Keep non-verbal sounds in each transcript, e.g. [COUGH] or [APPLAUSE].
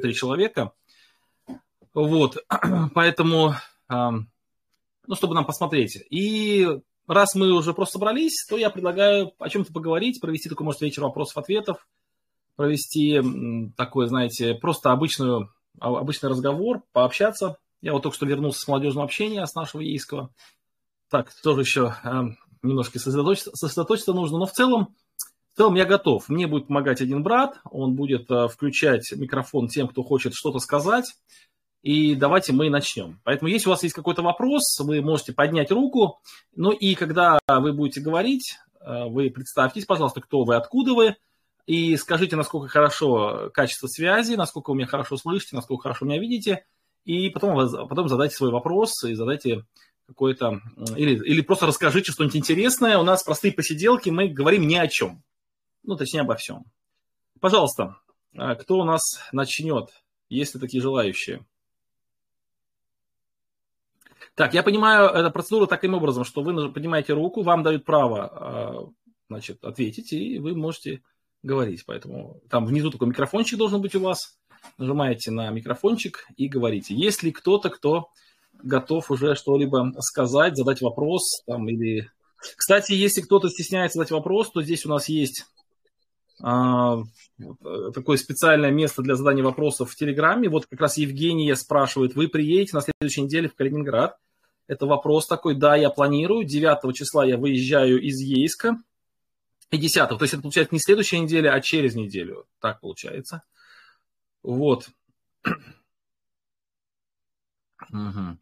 три человека. Вот, [CLEARS THROAT] поэтому, ну, чтобы нам посмотреть. И раз мы уже просто собрались, то я предлагаю о чем-то поговорить, провести такой, может, вечер вопросов-ответов, провести такой, знаете, просто обычную, а, обычный разговор, пообщаться. Я вот только что вернулся с молодежного общения, с нашего ейского. Так, тоже еще немножко сосредоточиться, сосредоточиться нужно, но в целом, в целом я готов. Мне будет помогать один брат, он будет э, включать микрофон тем, кто хочет что-то сказать. И давайте мы начнем. Поэтому, если у вас есть какой-то вопрос, вы можете поднять руку. Ну и когда вы будете говорить, э, вы представьтесь, пожалуйста, кто вы, откуда вы, и скажите, насколько хорошо качество связи, насколько вы меня хорошо слышите, насколько хорошо меня видите, и потом, потом задайте свой вопрос и задайте какой-то... Или, или просто расскажите что-нибудь интересное. У нас простые посиделки, мы говорим ни о чем. Ну, точнее, обо всем. Пожалуйста, а, кто у нас начнет, если такие желающие? Так, я понимаю, эта процедура таким образом, что вы поднимаете руку, вам дают право а, значит, ответить, и вы можете говорить. Поэтому там внизу такой микрофончик должен быть у вас. Нажимаете на микрофончик и говорите. Если кто-то, кто готов уже что-либо сказать, задать вопрос там, или... Кстати, если кто-то стесняется задать вопрос, то здесь у нас есть такое специальное место для задания вопросов в Телеграме. Вот как раз Евгения спрашивает, вы приедете на следующей неделе в Калининград? Это вопрос такой, да, я планирую. 9 числа я выезжаю из Ейска. И 10 то есть это получается не следующая неделя, а через неделю. Так получается. Вот. Угу.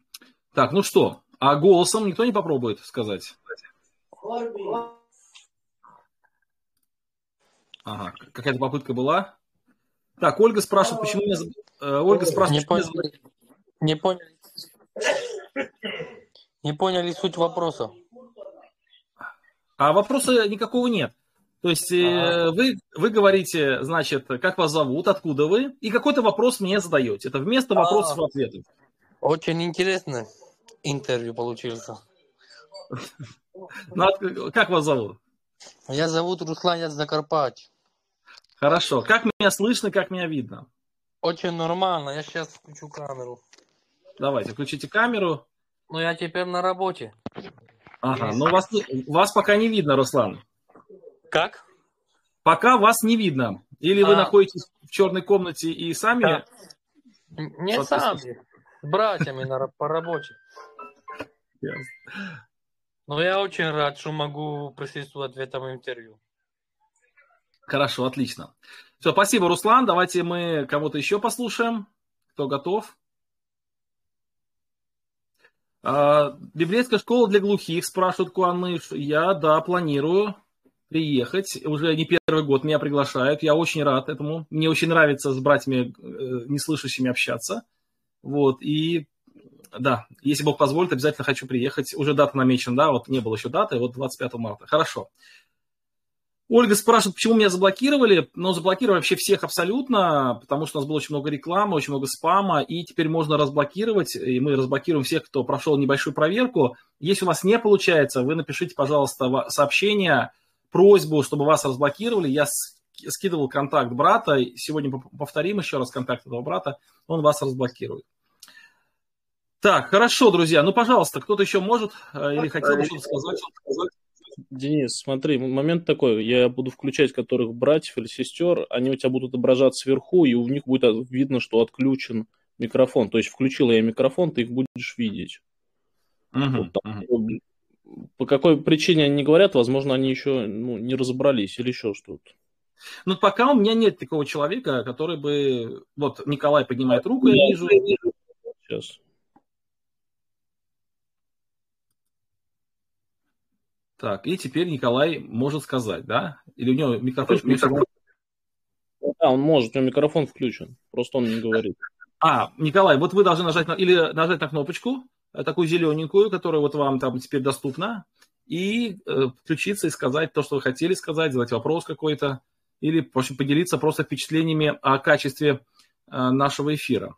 Так, ну что, а голосом никто не попробует сказать? Ага, какая-то попытка была. Так, Ольга спрашивает, почему меня... Э, Ольга спрашивает, не поняли, не поняли. Не поняли суть вопроса. А вопроса никакого нет. То есть э, вы, вы говорите, значит, как вас зовут, откуда вы, и какой-то вопрос мне задаете. Это вместо вопросов и ответов. Очень интересно интервью получился. Ну, как вас зовут? Я зовут Руслан, я Закарпатье. Хорошо. Как меня слышно, как меня видно? Очень нормально. Я сейчас включу камеру. Давайте, включите камеру. Ну, я теперь на работе. Ага, но вас, вас пока не видно, Руслан. Как? Пока вас не видно. Или а... вы находитесь в черной комнате и сами... Да. Не сами. С братьями на, по работе. Но я очень рад, что могу присутствовать в этом интервью. Хорошо, отлично. Все, спасибо, Руслан. Давайте мы кого-то еще послушаем. Кто готов? А, библейская школа для глухих, спрашивает Куаныш. Я, да, планирую приехать. Уже не первый год меня приглашают. Я очень рад этому. Мне очень нравится с братьями э, неслышащими общаться. Вот, и да, если Бог позволит, обязательно хочу приехать. Уже дата намечена, да, вот не было еще даты, вот 25 марта. Хорошо. Ольга спрашивает, почему меня заблокировали. Ну, заблокировали вообще всех абсолютно, потому что у нас было очень много рекламы, очень много спама, и теперь можно разблокировать, и мы разблокируем всех, кто прошел небольшую проверку. Если у вас не получается, вы напишите, пожалуйста, сообщение, просьбу, чтобы вас разблокировали. Я скидывал контакт брата, сегодня повторим еще раз контакт этого брата, он вас разблокирует. Так, хорошо, друзья. Ну, пожалуйста, кто-то еще может э, или хотел бы что-то сказать? Денис, смотри, момент такой, я буду включать которых братьев или сестер, они у тебя будут отображаться сверху, и у них будет видно, что отключен микрофон. То есть включил я микрофон, ты их будешь видеть. Угу, вот угу. По какой причине они не говорят, возможно, они еще ну, не разобрались или еще что-то. Ну, пока у меня нет такого человека, который бы... Вот Николай поднимает руку, я вижу. Сейчас. Так, и теперь Николай может сказать, да? Или у него микрофон... микрофон... Да, он может, у него микрофон включен, просто он не говорит. А, Николай, вот вы должны нажать на, или нажать на кнопочку, э, такую зелененькую, которая вот вам там теперь доступна, и э, включиться и сказать то, что вы хотели сказать, задать вопрос какой-то, или в общем, поделиться просто впечатлениями о качестве э, нашего эфира.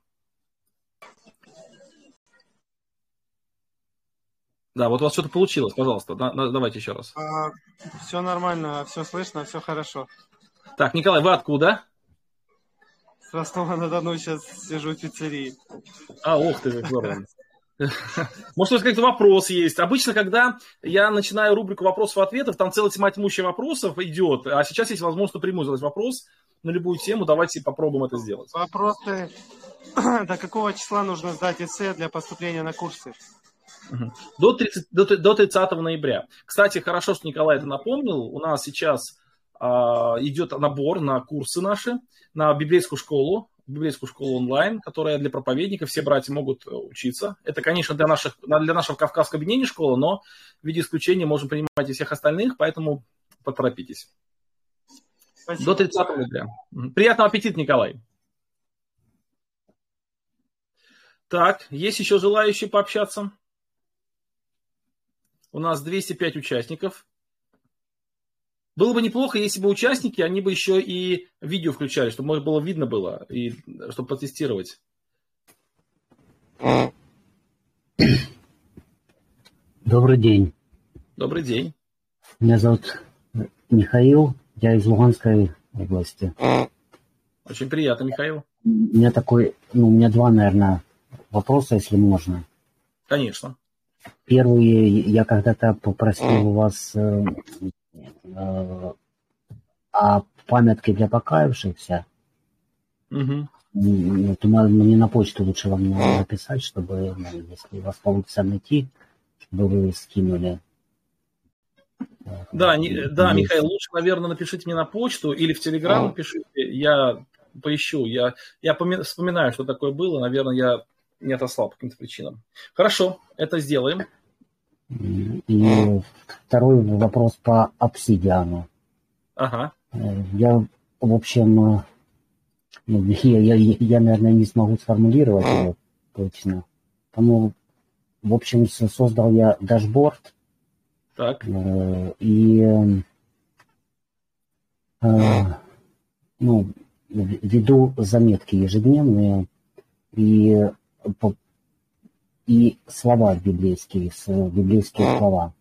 Да, вот у вас что-то получилось, пожалуйста, да, давайте еще раз. А, все нормально, все слышно, все хорошо. Так, Николай, вы откуда? С Ростова-на-Дону сейчас сижу в пиццерии. А, ох ты, как здорово. Может, у вас какой-то вопрос есть. Обычно, когда я начинаю рубрику вопросов-ответов, там целая тьма тьмущая вопросов идет, а сейчас есть возможность напрямую задать вопрос на любую тему. Давайте попробуем это сделать. Вопросы. [CLEARS THROAT] До какого числа нужно сдать эссе для поступления на курсы? До 30, до, до 30 ноября. Кстати, хорошо, что Николай это напомнил. У нас сейчас а, идет набор на курсы наши, на библейскую школу, библейскую школу онлайн, которая для проповедников, все братья могут э, учиться. Это, конечно, для, наших, для нашего Кавказского объединения школа, но в виде исключения можем принимать и всех остальных, поэтому поторопитесь. Спасибо. До 30 ноября. Приятного аппетита, Николай. Так, есть еще желающие пообщаться? У нас 205 участников. Было бы неплохо, если бы участники, они бы еще и видео включали, чтобы можно было видно было, и чтобы потестировать. Добрый день. Добрый день. Меня зовут Михаил, я из Луганской области. Очень приятно, Михаил. У меня такой, ну, у меня два, наверное, вопроса, если можно. Конечно. Первый, я когда-то попросил у вас э, Э, а памятки для покаявшихся, угу. то мне на почту лучше вам написать, чтобы, ну, если у вас получится найти, чтобы вы скинули. Да, не, да, Михаил, лучше, наверное, напишите мне на почту или в Телеграм напишите. Я поищу. Я, я вспоминаю, что такое было. Наверное, я не отослал по каким-то причинам. Хорошо, это сделаем. И второй вопрос по обсидиану. Ага. Э, я, в общем, э, ну, [LAUGHS] я, я, я, наверное, не смогу сформулировать его точно. Ну, в общем, создал я дашборд. Так. Э, и ну, веду заметки ежедневные и и слова библейские, библейские слова.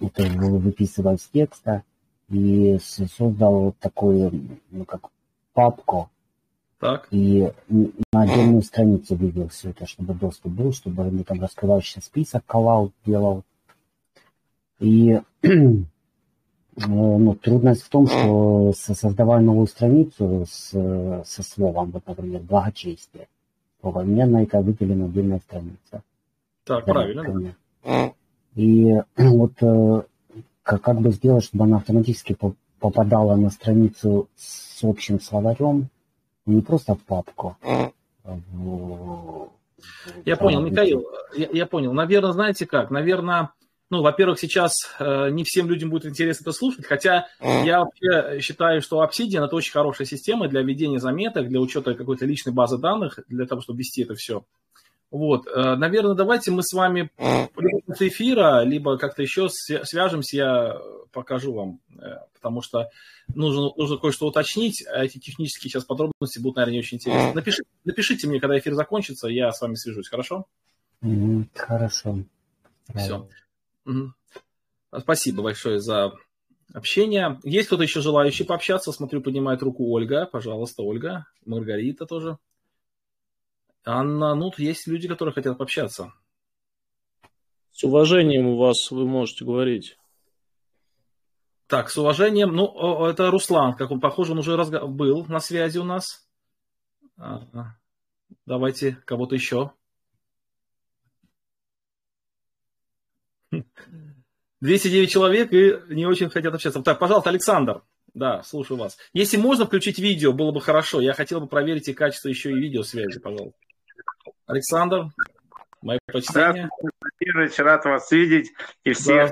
Это выписывал с текста и создал вот такую, ну, как папку. Так. И на отдельную страницу вывел все это, чтобы доступ был, чтобы мне там раскрывающий список колал, делал. И [CLEARS THROAT] ну, трудность в том, что создавая новую страницу с, со словом, вот, например, благочестие, у меня на это выделена отдельная страница. Так, правильно. И [CLEARS THROAT] вот э, как, как бы сделать, чтобы она автоматически попадала на страницу с общим словарем, не просто в папку. А в... Я понял, Михаил, я, я понял. Наверное, знаете как? Наверное, ну, во-первых, сейчас э, не всем людям будет интересно это слушать, хотя я вообще считаю, что Obsidian это очень хорошая система для ведения заметок, для учета какой-то личной базы данных, для того, чтобы вести это все. Вот, э, наверное, давайте мы с вами после эфира, либо как-то еще свяжемся, я покажу вам, э, потому что нужно, нужно кое-что уточнить, а эти технические сейчас подробности будут, наверное, не очень интересны. Напишите, напишите мне, когда эфир закончится, я с вами свяжусь, хорошо? Хорошо. Все. Угу. Спасибо большое за общение. Есть кто-то еще желающий пообщаться? Смотрю, поднимает руку Ольга. Пожалуйста, Ольга. Маргарита тоже. Анна, ну, есть люди, которые хотят пообщаться. С уважением у вас вы можете говорить. Так, с уважением. Ну, это Руслан, как он, похоже, он уже разго... был на связи у нас. Давайте кого-то еще. 209 человек и не очень хотят общаться. Так, пожалуйста, Александр. Да, слушаю вас. Если можно включить видео, было бы хорошо. Я хотел бы проверить и качество еще и видеосвязи, пожалуйста. Александр, мое почтение. Владимирович, рад вас видеть. И всех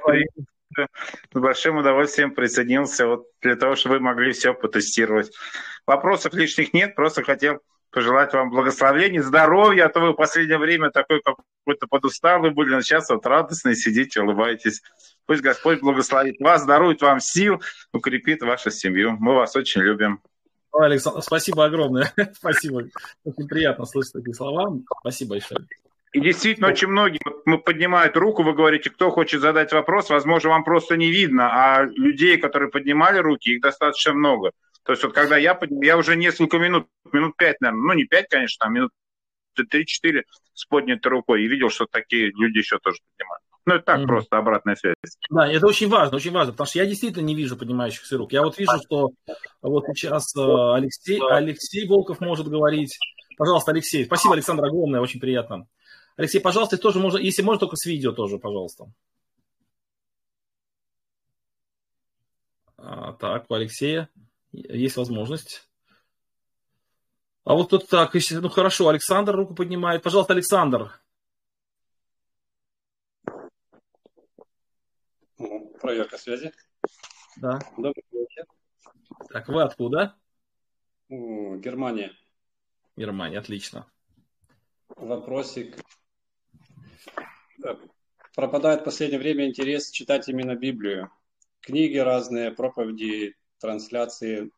да, с большим удовольствием присоединился вот для того, чтобы вы могли все потестировать. Вопросов лишних нет, просто хотел пожелать вам благословения, здоровья, а то вы в последнее время такой какой-то подусталый были, но сейчас вот радостный сидите, улыбаетесь. Пусть Господь благословит вас, дарует вам сил, укрепит вашу семью. Мы вас очень любим. Александр, спасибо огромное. [LAUGHS] спасибо. Очень приятно слышать такие слова. Спасибо большое. И действительно, очень многие поднимают руку, вы говорите, кто хочет задать вопрос, возможно, вам просто не видно, а людей, которые поднимали руки, их достаточно много. То есть вот когда я поднял, я уже несколько минут, минут пять, наверное, ну не пять, конечно, там минут три-четыре с поднятой рукой и видел, что такие люди еще тоже поднимают. Ну, это так mm-hmm. просто обратная связь. Да, это очень важно, очень важно, потому что я действительно не вижу поднимающихся рук. Я вот вижу, что вот сейчас э, Алексей, Алексей Волков может говорить. Пожалуйста, Алексей. Спасибо, Александр, огромное, очень приятно. Алексей, пожалуйста, тоже можно, если можно, только с видео тоже, пожалуйста. А, так, у Алексея есть возможность. А вот тут так, ну хорошо, Александр руку поднимает. Пожалуйста, Александр. Проверка связи. Да. Добрый вечер. Так, вы откуда? Германия. Германия, отлично. Вопросик. Пропадает в последнее время интерес читать именно Библию. Книги разные, проповеди, трансляции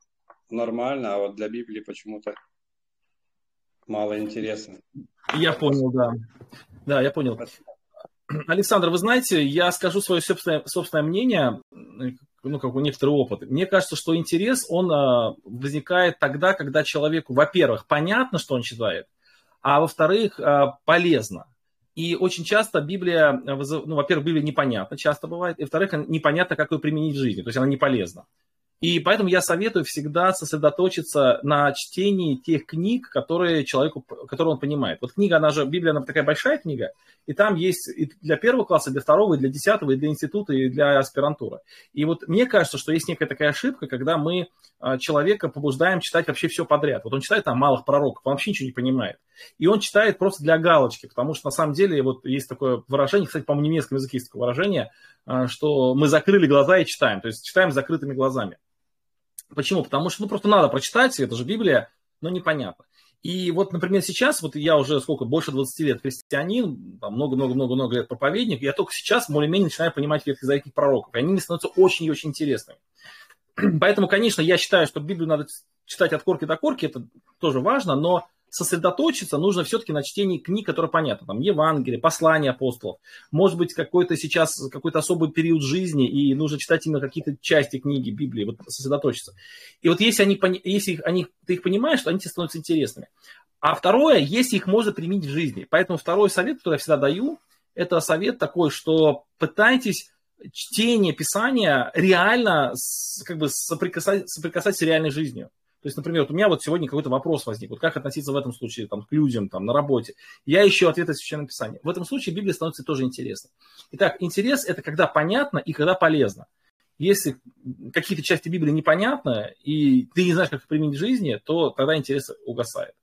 нормально, а вот для Библии почему-то мало интересно. Я понял, да. Да, я понял. Александр, вы знаете, я скажу свое собственное, собственное мнение, ну, как у некоторый опыт. Мне кажется, что интерес, он а, возникает тогда, когда человеку, во-первых, понятно, что он читает, а во-вторых, а, полезно. И очень часто Библия, ну, во-первых, Библия непонятна, часто бывает, и во-вторых, непонятно, как ее применить в жизни, то есть она не полезна. И поэтому я советую всегда сосредоточиться на чтении тех книг, которые человеку, которые он понимает. Вот книга, она же, Библия, она такая большая книга, и там есть и для первого класса, и для второго, и для десятого, и для института, и для аспирантуры. И вот мне кажется, что есть некая такая ошибка, когда мы а, человека побуждаем читать вообще все подряд. Вот он читает там малых пророков, он вообще ничего не понимает. И он читает просто для галочки, потому что на самом деле вот есть такое выражение, кстати, по-моему, в немецком языке есть такое выражение, а, что мы закрыли глаза и читаем, то есть читаем с закрытыми глазами. Почему? Потому что ну, просто надо прочитать, это же Библия, но непонятно. И вот, например, сейчас, вот я уже сколько, больше 20 лет христианин, много-много-много-много лет проповедник, я только сейчас более-менее начинаю понимать ветхозаветных пророков, и они мне становятся очень и очень интересными. Поэтому, конечно, я считаю, что Библию надо читать от корки до корки, это тоже важно, но сосредоточиться нужно все-таки на чтении книг, которые понятны. Там Евангелие, послания апостолов. Может быть, какой-то сейчас какой-то особый период жизни, и нужно читать именно какие-то части книги Библии, вот сосредоточиться. И вот если, они, если они, ты их понимаешь, то они тебе становятся интересными. А второе, если их можно применить в жизни. Поэтому второй совет, который я всегда даю, это совет такой, что пытайтесь чтение Писания реально как бы соприкасать, соприкасать с реальной жизнью. То есть, например, вот у меня вот сегодня какой-то вопрос возник, вот как относиться в этом случае там, к людям там, на работе. Я ищу ответы в Священном Писании. В этом случае Библия становится тоже интересной. Итак, интерес – это когда понятно и когда полезно. Если какие-то части Библии непонятны, и ты не знаешь, как их применить в жизни, то тогда интерес угасает.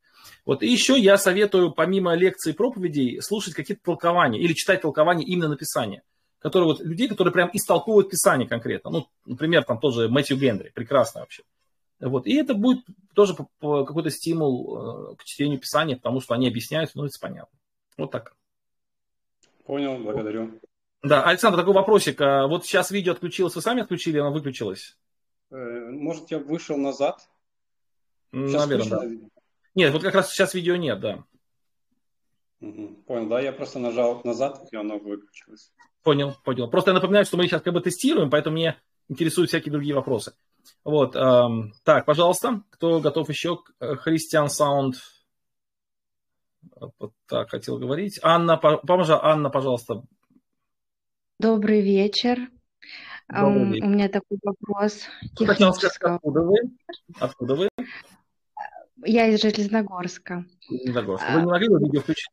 Вот. И еще я советую, помимо лекций и проповедей, слушать какие-то толкования или читать толкования именно на Писание. Которые вот, людей, которые прям истолковывают Писание конкретно. Ну, например, там тоже Мэтью Генри, прекрасно вообще. Вот. И это будет тоже какой-то стимул э, к чтению Писания, потому что они объясняют, становится понятно. Вот так. Понял, благодарю. Да, Александр, такой вопросик. А вот сейчас видео отключилось, вы сами отключили, оно выключилось? Э, может, я вышел назад? Сейчас Наверное, да. Нет, вот как раз сейчас видео нет, да. Понял, да, я просто нажал назад, и оно выключилось. Понял, понял. Просто я напоминаю, что мы сейчас как бы тестируем, поэтому мне интересуют всякие другие вопросы. Вот, эм, так, пожалуйста, кто готов еще? Христиан Саунд. Вот так хотел говорить. Анна, поможа, Анна, пожалуйста. Добрый вечер. Добрый вечер. У меня такой вопрос технического. Откуда вы? Откуда вы? Я из Железногорска. Железногорска. Вы не могли бы видео включить?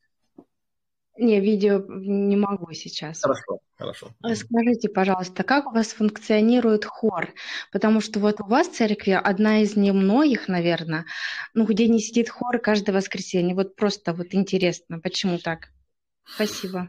Не, видео не могу сейчас. Хорошо, хорошо. Э, скажите, пожалуйста, как у вас функционирует хор? Потому что вот у вас в церкви одна из немногих, наверное, ну, где не сидит хор каждое воскресенье. Вот просто вот интересно, почему так? Спасибо.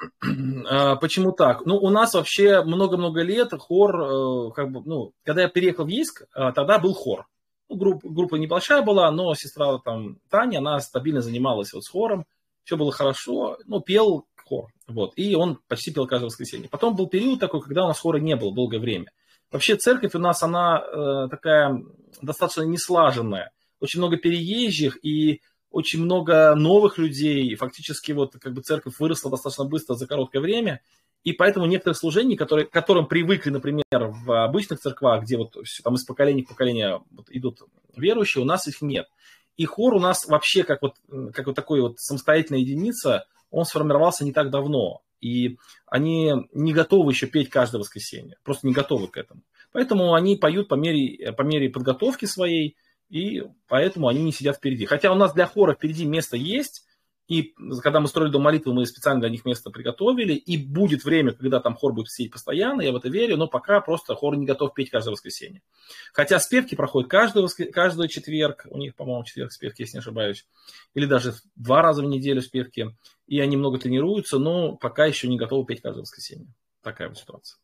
[CLEARS THROAT] А, почему так? Ну, у нас вообще много-много лет хор, э, как бы, ну, когда я переехал в Ейск, э, тогда был хор. Ну, группа, группа небольшая была, но сестра там Таня, она стабильно занималась вот с хором все было хорошо, ну, пел хор, вот, и он почти пел каждое воскресенье. Потом был период такой, когда у нас хора не было долгое время. Вообще церковь у нас, она э, такая достаточно неслаженная, очень много переезжих и очень много новых людей, фактически вот как бы церковь выросла достаточно быстро за короткое время, И поэтому некоторые служения, которые, к которым привыкли, например, в обычных церквах, где вот там из поколения в поколение вот идут верующие, у нас их нет. И хор у нас вообще как вот, как вот такой вот самостоятельная единица, он сформировался не так давно. И они не готовы еще петь каждое воскресенье, просто не готовы к этому. Поэтому они поют по мере, по мере подготовки своей, и поэтому они не сидят впереди. Хотя у нас для хора впереди место есть, и когда мы строили дом молитвы, мы специально для них место приготовили, и будет время, когда там хор будет сидеть постоянно, я в это верю, но пока просто хор не готов петь каждое воскресенье. Хотя спевки проходят каждый, воскр... каждый четверг, у них, по-моему, четверг спевки, если не ошибаюсь, или даже два раза в неделю спевки, и они много тренируются, но пока еще не готовы петь каждое воскресенье. Такая вот ситуация.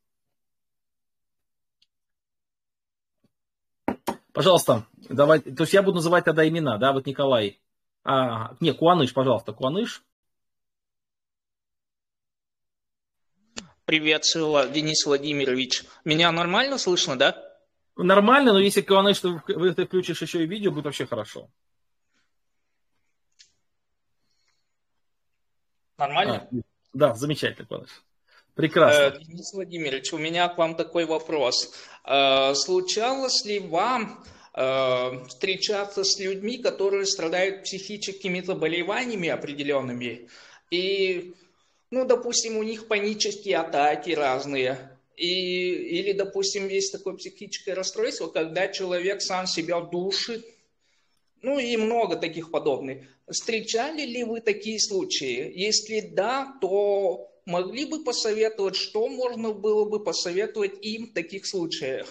Пожалуйста, давай, то есть я буду называть тогда имена, да, вот Николай. А, не, Куаныш, пожалуйста, Куаныш. Приветствую, Денис Владимирович. Меня нормально слышно, да? Нормально, но если Куаныш, ты, ты включишь еще и видео, будет вообще хорошо. Нормально? А, да, замечательно, Куаныш. Прекрасно. Э, Денис Владимирович, у меня к вам такой вопрос. Э, случалось ли вам встречаться с людьми, которые страдают психическими заболеваниями определенными, и, ну, допустим, у них панические атаки разные, и, или, допустим, есть такое психическое расстройство, когда человек сам себя душит, ну и много таких подобных. Встречали ли вы такие случаи? Если да, то могли бы посоветовать, что можно было бы посоветовать им в таких случаях?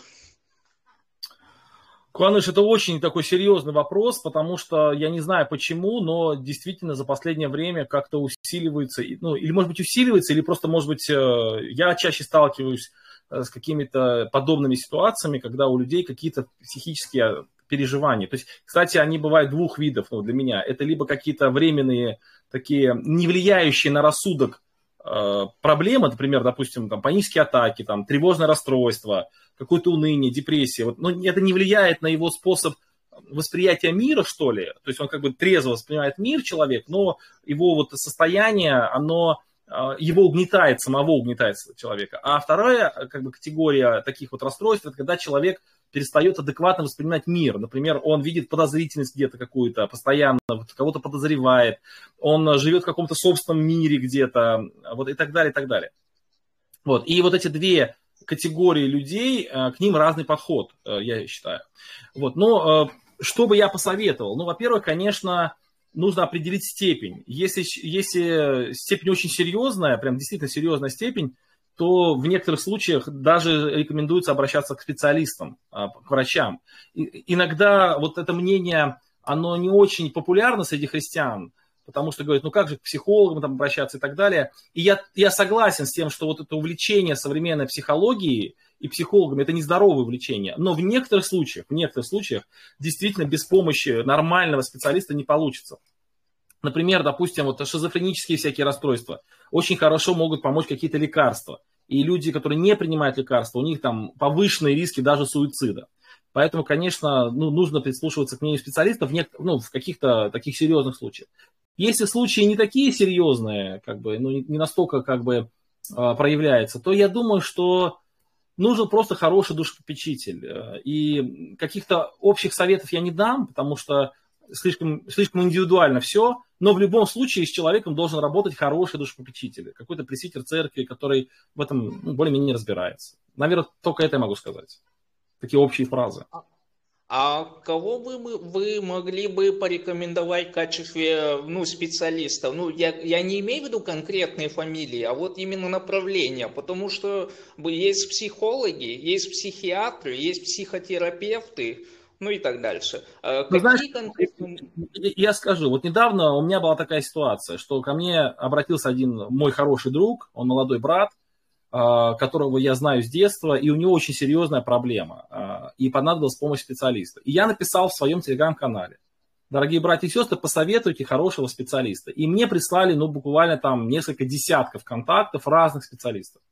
Куаныш, это очень такой серьезный вопрос, потому что я не знаю почему, но действительно за последнее время как-то усиливается, ну, или может быть усиливается, или просто, может быть, э, я чаще сталкиваюсь э, с какими-то подобными ситуациями, когда у людей какие-то психические переживания. То есть, кстати, они бывают двух видов ну, для меня. Это либо какие-то временные, такие, не влияющие на рассудок проблемы, например, допустим, там, панические атаки, там, тревожное расстройство, какое-то уныние, депрессия, вот, но это не влияет на его способ восприятия мира, что ли, то есть он как бы трезво воспринимает мир человек, но его вот состояние, оно э, его угнетает, самого угнетает человека. А вторая как бы, категория таких вот расстройств, это когда человек перестает адекватно воспринимать мир. Например, он видит подозрительность где-то какую-то, постоянно кого-то подозревает, он живет в каком-то собственном мире где-то, вот и так далее, и так далее. Вот. И вот эти две категории людей, э, к ним разный подход, э, я считаю. Вот. Но э, что бы я посоветовал? Ну, во-первых, конечно, нужно определить степень. Если, если степень очень серьезная, прям действительно серьезная степень, то в некоторых случаях даже рекомендуется обращаться к специалистам, а, к врачам. И иногда вот это мнение, оно не очень популярно среди христиан, потому что говорят, ну как же к психологам там обращаться и так далее. И я, я согласен с тем, что вот это увлечение современной психологией и психологами это нездоровое увлечение. Но в некоторых случаях, в некоторых случаях действительно без помощи нормального специалиста не получится. Например, допустим, вот шизофренические всякие расстройства. Очень хорошо могут помочь какие-то лекарства. И люди, которые не принимают лекарства, у них там повышенные риски даже суицида. Поэтому, конечно, ну, нужно прислушиваться к мнению специалистов в, ну, в каких-то таких серьезных случаях. Если случаи не такие серьезные, как бы, ну, не настолько как бы а, проявляется, то я думаю, что нужен просто хороший душепопечитель. И каких-то общих советов я не дам, потому что слишком, слишком индивидуально все, но в любом случае с человеком должен работать хороший душепопечитель, какой-то пресвитер церкви, который в этом ну, более-менее разбирается. Наверное, только это я могу сказать. Такие общие фразы. А, а кого вы, вы могли бы порекомендовать в качестве ну, специалиста? Ну, я, я не имею в виду конкретные фамилии, а вот именно направления, потому что есть психологи, есть психиатры, есть психотерапевты, ну и так дальше. А ну, знаешь, Я скажу, вот недавно у меня была такая ситуация, что ко мне обратился один мой хороший друг, он молодой брат, которого я знаю с детства, и у него очень серьезная проблема, а, и понадобилась помощь специалиста. И я написал в своем телеграм-канале, дорогие братья и сестры, посоветуйте хорошего специалиста. И мне прислали, ну, буквально там несколько десятков контактов разных специалистов.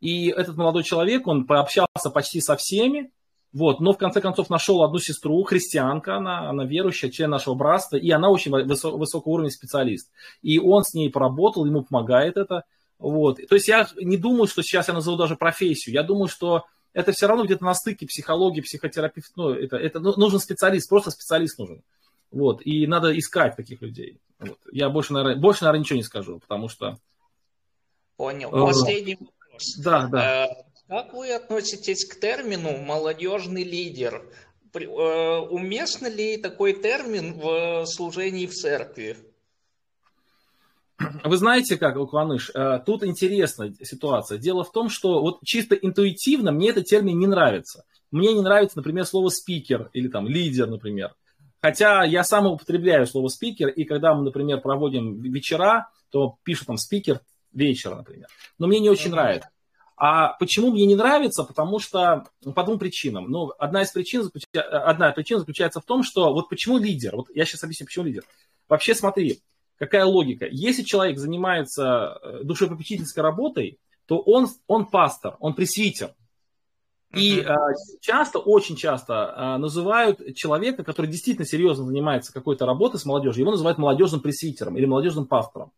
И этот молодой человек, он пообщался почти со всеми, вот, но в конце концов нашел одну сестру, христианка, она, она верующая, член нашего братства, и она очень высокого уровня специалист. И он с ней поработал, ему помогает это. Вот. То есть я не думаю, что сейчас я назову даже профессию. Я думаю, что это все равно где-то на стыке психологии, психотерапии. Ну, это, это ну, нужен специалист, просто специалист нужен. Вот. И надо искать таких людей. Вот. Я больше, наверное, больше, наверное, ничего не скажу, потому что... Понял. Последний вопрос. Да, да. Э, как вы относитесь к термину «молодежный лидер»? Э, уместно ли такой термин в служении в церкви? Вы знаете как, Лукваныш, э, тут интересная ситуация. Дело в том, что вот чисто интуитивно мне этот термин не нравится. Мне не нравится, например, слово спикер или там лидер, например. Хотя я сам употребляю слово спикер, и когда мы, например, проводим вечера, то пишут там спикер вечера, например. Но мне не очень нравится. А почему мне не нравится? Потому что ну, по двум причинам. Ну, одна из причин, одна причина заключается в том, что вот почему лидер? Вот я сейчас объясню, почему лидер. Вообще, смотри, какая логика. Если человек занимается э, душепопечительской работой, то он, он пастор, он пресвитер. И uh часто, очень часто а, называют человека, который действительно серьезно занимается какой-то работой с молодежью, его называют молодежным пресвитером или молодежным пастором.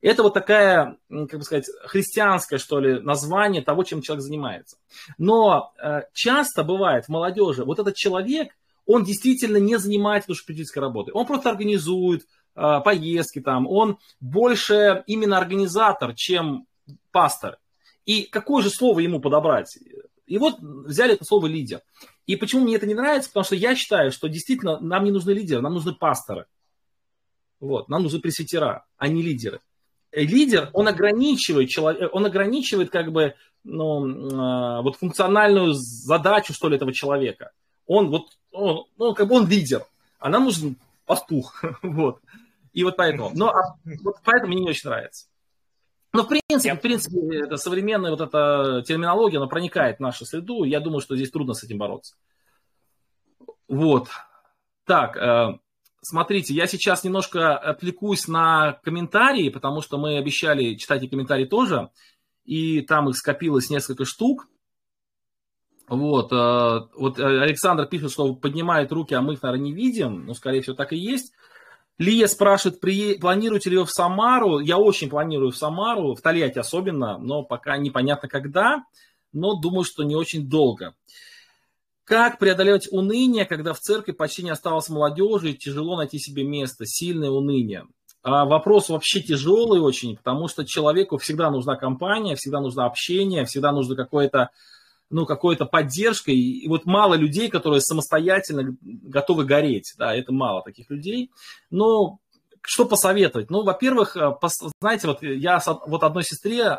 Это вот такая, как бы сказать, христианское, что ли, название того, чем человек занимается. Но э, часто бывает в молодежи, вот этот человек, он действительно не занимается душепопечительской работой. Он просто организует э, поездки там, он больше именно организатор, чем пастор. И какое же слово ему подобрать? И вот взяли это слово лидер. И почему мне это не нравится? Потому что я считаю, что действительно нам не нужны лидеры, нам нужны пасторы. Вот, нам нужны пресвитера, а не лидеры. Э, лидер, он ограничивает, человек, он ограничивает как бы ну, э, вот функциональную задачу, что ли, этого человека. Он вот, он, ну, как бы он лидер, а нам нужен пастух. [LAUGHS] вот. И вот поэтому. Но а, вот поэтому мне не очень нравится. Но в принципе, в принципе, это современная вот эта терминология, она проникает в нашу среду. Я думаю, что здесь трудно с этим бороться. Вот. Так, э, смотрите, я сейчас немножко отвлекусь на комментарии, потому что мы обещали читать и комментарии тоже. И там их скопилось несколько штук. Вот, э, вот Александр пишет, что поднимает руки, а мы их, наверное, не видим. Ну, скорее всего, так и есть. Лия спрашивает, при... планируете ли вы в Самару? Я очень планирую в Самару, в Тольятти особенно, но пока непонятно когда, но думаю, что не очень долго. Как преодолевать уныние, когда в церкви почти не осталось молодежи и тяжело найти себе место? Сильное уныние. А вопрос вообще тяжелый очень, потому что человеку всегда нужна компания, всегда нужно общение, всегда нужно какое-то ну, какой-то поддержкой. И вот мало людей, которые самостоятельно готовы гореть. Да, это мало таких людей. Но что посоветовать? Ну, во-первых, э, знаете, вот я вот одной сестре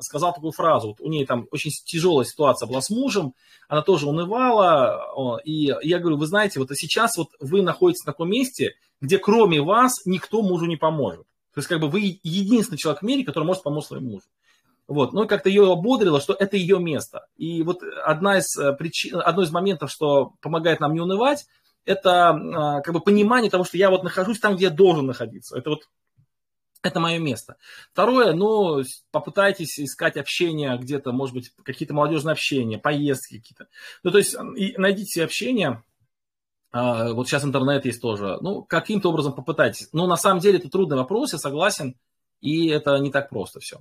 сказал такую фразу. Вот у нее там очень тяжелая ситуация была с мужем, она тоже унывала. И я говорю, вы знаете, вот сейчас вот вы находитесь на таком месте, где кроме вас никто мужу не поможет. То есть как бы вы единственный человек в мире, который может помочь своему мужу. Вот. Ну, как-то ее ободрило, что это ее место. И вот одна из э, причин, одно из моментов, что помогает нам не унывать, это а, как бы понимание того, что я вот нахожусь там, где я должен находиться. Это вот это мое место. Второе, ну, попытайтесь искать общение где-то, может быть, какие-то молодежные общения, поездки какие-то. Ну, то есть найдите общение, а, вот сейчас интернет есть тоже, ну, каким-то образом попытайтесь. Но на самом деле это трудный вопрос, я согласен, и это не так просто все.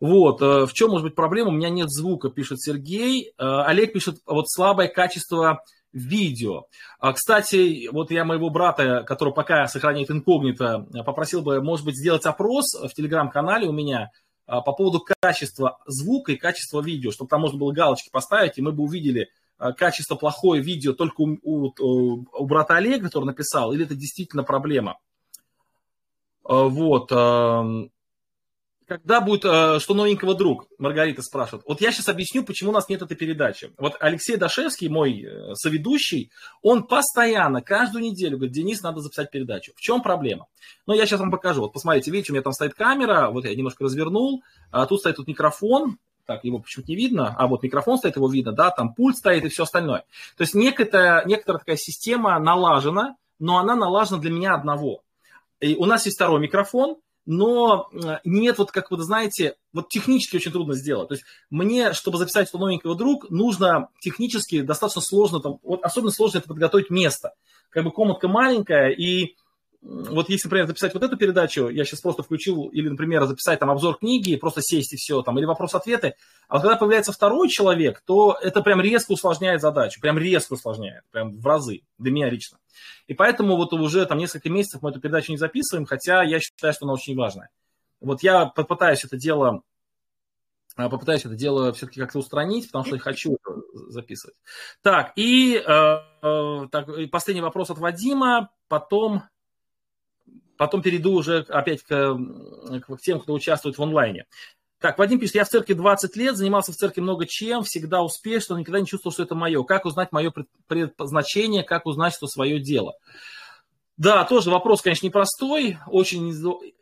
Вот, э, в чем может быть проблема? У меня нет звука, пишет Сергей. Э, Олег пишет, вот слабое качество видео. А, кстати, вот я моего брата, который пока сохраняет инкогнито, попросил бы, может быть, сделать опрос в телеграм-канале у меня по поводу качества звука и качества видео, чтобы там можно было галочки поставить, и мы бы увидели качество плохое видео только у, у, у брата Олега, который написал, или это действительно проблема. Вот. Когда будет э, «Что новенького, друг?» Маргарита спрашивает. Вот я сейчас объясню, почему у нас нет этой передачи. Вот Алексей Дашевский, мой э, соведущий, он постоянно, каждую неделю говорит, Денис, надо записать передачу. В чем проблема? Ну, я сейчас вам покажу. Вот посмотрите, видите, у меня там стоит камера, вот я немножко развернул, а тут стоит тут микрофон, так, его почему-то не видно, а вот микрофон стоит, его видно, да, там пульт стоит и все остальное. То есть некая, некоторая такая система налажена, но она налажена для меня одного. И у нас есть второй микрофон, но э, нет, вот как вы знаете, вот технически очень трудно сделать. То есть мне, чтобы записать что новенького друг, нужно технически достаточно сложно, там, вот особенно сложно это подготовить место. Как бы комнатка маленькая, и вот если, например, записать вот эту передачу, я сейчас просто включил, или, например, записать там обзор книги, просто сесть и все, там, или вопрос-ответы, а когда появляется второй человек, то это прям резко усложняет задачу, прям резко усложняет, прям в разы, для меня лично. И поэтому вот уже там несколько месяцев мы эту передачу не записываем, хотя я считаю, что она очень важная. Вот я попытаюсь это дело а, попытаюсь это дело все-таки как-то устранить, потому что я хочу записывать. Так, и э, э, так, последний вопрос от Вадима, потом, потом перейду уже опять к, к тем, кто участвует в онлайне. Так, Вадим пишет, я в церкви 20 лет, занимался в церкви много чем, всегда успешно, никогда не чувствовал, что это мое. Как узнать мое предназначение, как узнать, что свое дело? Да, тоже вопрос, конечно, непростой, очень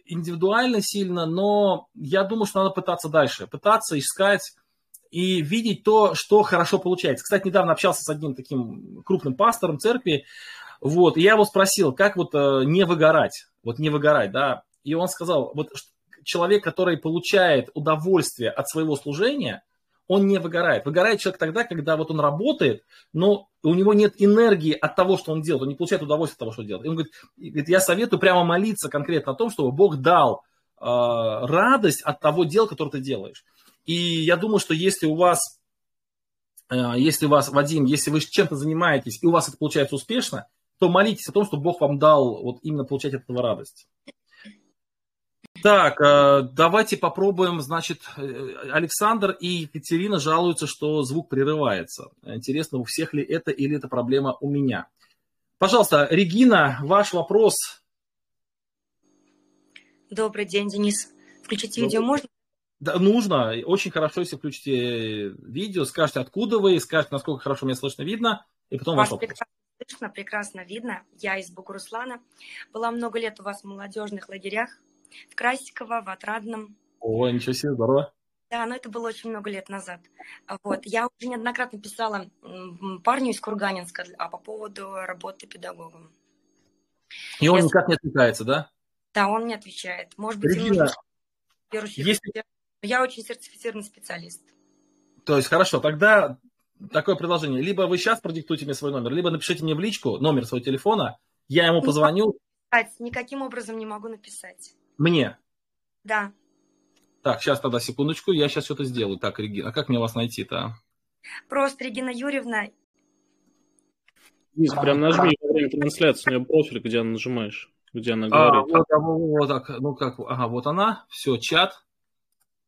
индивидуально сильно, но я думаю, что надо пытаться дальше, пытаться искать и видеть то, что хорошо получается. Кстати, недавно общался с одним таким крупным пастором церкви, вот, и я его спросил, как вот э, не выгорать, вот не выгорать, да, и он сказал, вот человек, который получает удовольствие от своего служения, он не выгорает. Выгорает человек тогда, когда вот он работает, но у него нет энергии от того, что он делает, он не получает удовольствие от того, что делает. И он говорит, говорит я советую прямо молиться конкретно о том, чтобы Бог дал э, радость от того дела, которое ты делаешь. И я думаю, что если у вас, э, если у вас, Вадим, если вы чем-то занимаетесь, и у вас это получается успешно, то молитесь о том, чтобы Бог вам дал вот именно получать от этого радость. Так, э, давайте попробуем, значит, э, Александр и Екатерина жалуются, что звук прерывается. Интересно, у всех ли это или это проблема у меня? Пожалуйста, Регина, ваш вопрос. Добрый день, Денис. Включить видео можно? Да, нужно. Очень хорошо, если включите видео, скажете, откуда вы, скажете, насколько хорошо меня слышно, видно, и потом Вас ваш вопрос. прекрасно слышно, прекрасно видно. Я из Бугуруслана. Была много лет у вас в молодежных лагерях в Красиково, в Отрадном. О, ничего себе, здорово. Да, но это было очень много лет назад. Вот. Я уже неоднократно писала парню из Курганинска а по поводу работы педагогом. И он Я... никак не отвлекается, да? Да, он не отвечает. Может быть, Регина, нужно если... Я очень сертифицированный специалист. То есть, хорошо, тогда такое предложение. Либо вы сейчас продиктуйте мне свой номер, либо напишите мне в личку номер своего телефона, я ему позвоню. Никаким образом не могу написать. Мне? Да. Так, сейчас тогда секундочку, я сейчас что-то сделаю. Так, Регина, а как мне вас найти-то? Просто Регина Юрьевна. Низ, прям нажми во время трансляции, у нее профиль, где она нажимаешь, где она а, говорит. А, вот, а, вот, вот так, ну как, ага, вот она, все, чат,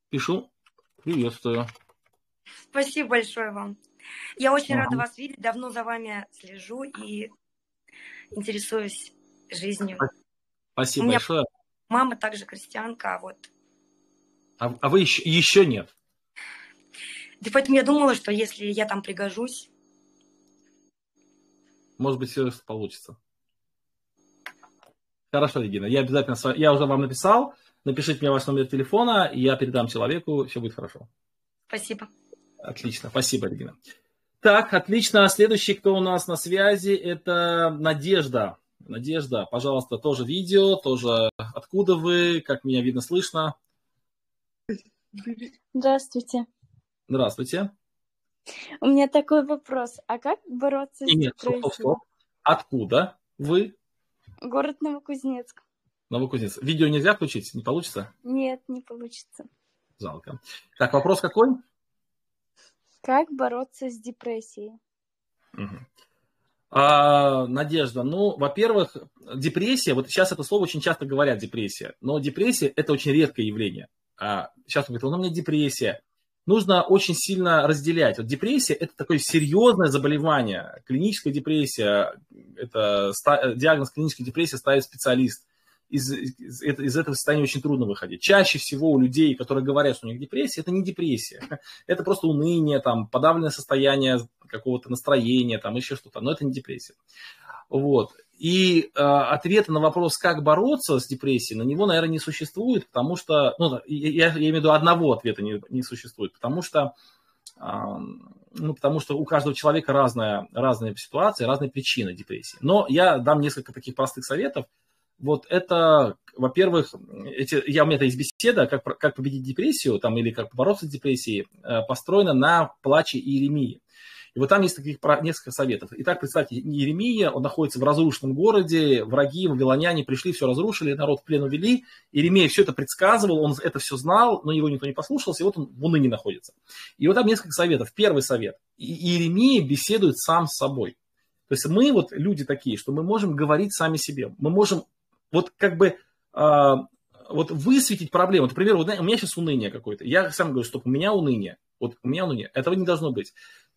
пишу, приветствую. Спасибо большое вам. Я очень рада вас видеть, давно за вами слежу и интересуюсь жизнью. Спасибо меня... большое. Мама также крестьянка, а вот... А, а вы еще, еще нет? Да поэтому я думала, что если я там пригожусь... Может быть, все получится. Хорошо, Регина, я обязательно... Я уже вам написал. Напишите мне ваш номер телефона, и я передам человеку, все будет хорошо. Спасибо. Отлично, спасибо, Регина. Так, отлично. Следующий, кто у нас на связи, это Надежда. Надежда, пожалуйста, тоже видео, тоже откуда вы, как меня видно, слышно. Здравствуйте. Здравствуйте. У меня такой вопрос. А как бороться с Нет, стоп, стоп. Откуда вы? Город Новокузнецк. Новокузнецк. Видео нельзя включить? Не получится? Нет, не получится. Жалко. Так, вопрос какой? Как бороться с депрессией? А, Надежда, ну, во-первых, депрессия, вот сейчас это слово очень часто говорят депрессия, но депрессия это очень редкое явление. А сейчас он говорит, у меня депрессия. Нужно очень сильно разделять. Вот депрессия это такое серьезное заболевание. Клиническая депрессия, это диагноз клинической депрессии ставит специалист из, из, из этого состояния очень трудно выходить. Чаще всего у людей, которые говорят, что у них депрессия, это не депрессия. [LAUGHS] Это просто уныние, там, подавленное состояние какого-то настроения, там, еще что-то. Но это не депрессия. Вот. И э, ответа на вопрос, как бороться с депрессией, на него, наверное, не существует, потому что, ну, я, я имею в виду одного ответа не, не существует, потому что, э, ну, потому что у каждого человека разная, разная ситуация, разные причины депрессии. Но я дам несколько таких простых советов, вот это, во-первых, эти, я, у меня это есть беседа, как, как победить депрессию там, или как бороться с депрессией, э, построена на плаче Иеремии. И вот там есть таких несколько советов. Итак, представьте, Иеремия, он находится в разрушенном городе, враги, вавилоняне пришли, все разрушили, народ в плен увели. Иеремия все это предсказывал, он это все знал, но его никто не послушался, и вот он в унынии находится. И вот там несколько советов. Первый совет. Иеремия беседует сам с собой. То есть мы вот люди такие, что мы можем говорить сами себе. Мы можем вот как бы а, вот высветить проблему. Например, вот у меня сейчас уныние какое-то. Я сам говорю, стоп, у меня уныние. Вот у меня уныние. Этого не должно быть.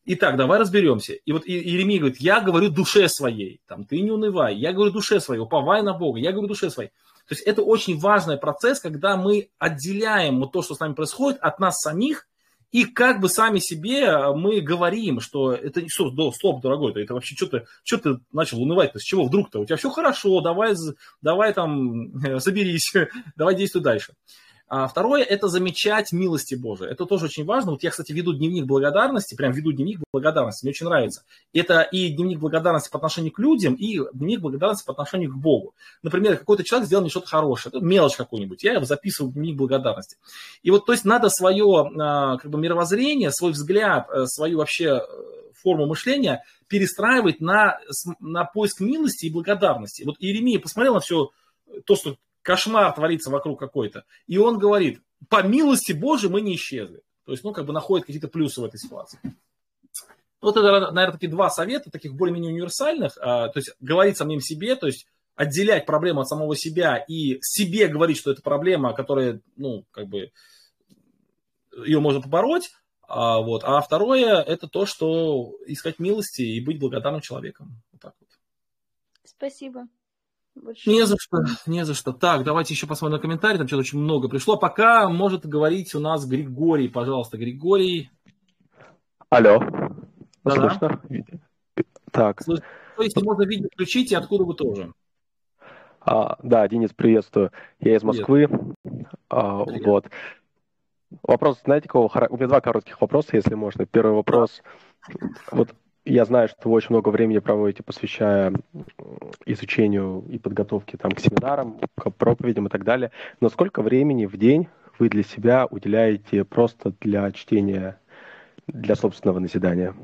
Итак, давай разберемся. И вот Иеремия говорит, я говорю душе своей, там, ты не унывай, я говорю душе своей, уповай на Бога, я говорю душе своей. То есть это очень важный процесс, когда мы отделяем вот то, что с нами происходит, от нас самих, и как бы сами себе мы говорим, что это не стоп, стоп, дорогой, это вообще что-то, что ты начал унывать-то, с чего вдруг-то? У тебя все хорошо, давай, давай там, [LAUGHS] соберись, [LAUGHS] давай действуй дальше. А второе – это замечать милости Божии. Это тоже очень важно. Вот я, кстати, веду дневник благодарности, прям веду дневник благодарности, мне очень нравится. Это и дневник благодарности по отношению к людям, и дневник благодарности по отношению к Богу. Например, какой-то человек сделал мне что-то хорошее, мелочь какую-нибудь, я его записываю в дневник благодарности. И вот, то есть, надо свое а, как бы, мировоззрение, свой взгляд, э, свою вообще э, форму мышления перестраивать на, на поиск милости и благодарности. Вот Иеремия посмотрел на все то, что кошмар творится вокруг какой-то. И он говорит, по милости Божией мы не исчезли. То есть, ну, как бы находит какие-то плюсы в этой ситуации. Вот это, наверное, такие два совета, таких более-менее универсальных. А, то есть, говорить самим себе, то есть, отделять проблему от самого себя и себе говорить, что это проблема, которая, ну, как бы, ее можно побороть. А, вот. а второе, это то, что искать милости и быть благодарным человеком. Вот так вот. Спасибо. Больше... Не за что, не за что. Так, давайте еще посмотрим на комментарии, там что-то очень много пришло. Пока может говорить у нас Григорий, пожалуйста, Григорий. Алло. Да, Слышно? Так. Слышно. Есть можно видео включить, и откуда вы тоже? А, да, Денис, приветствую. Я из Москвы. А, вот. Вопрос, знаете, какого У меня два коротких вопроса, если можно. Первый вопрос. Вот я знаю, что вы очень много времени проводите, посвящая изучению и подготовке там, к семинарам, к проповедям и так далее. Но сколько времени в день вы для себя уделяете просто для чтения, для собственного назидания?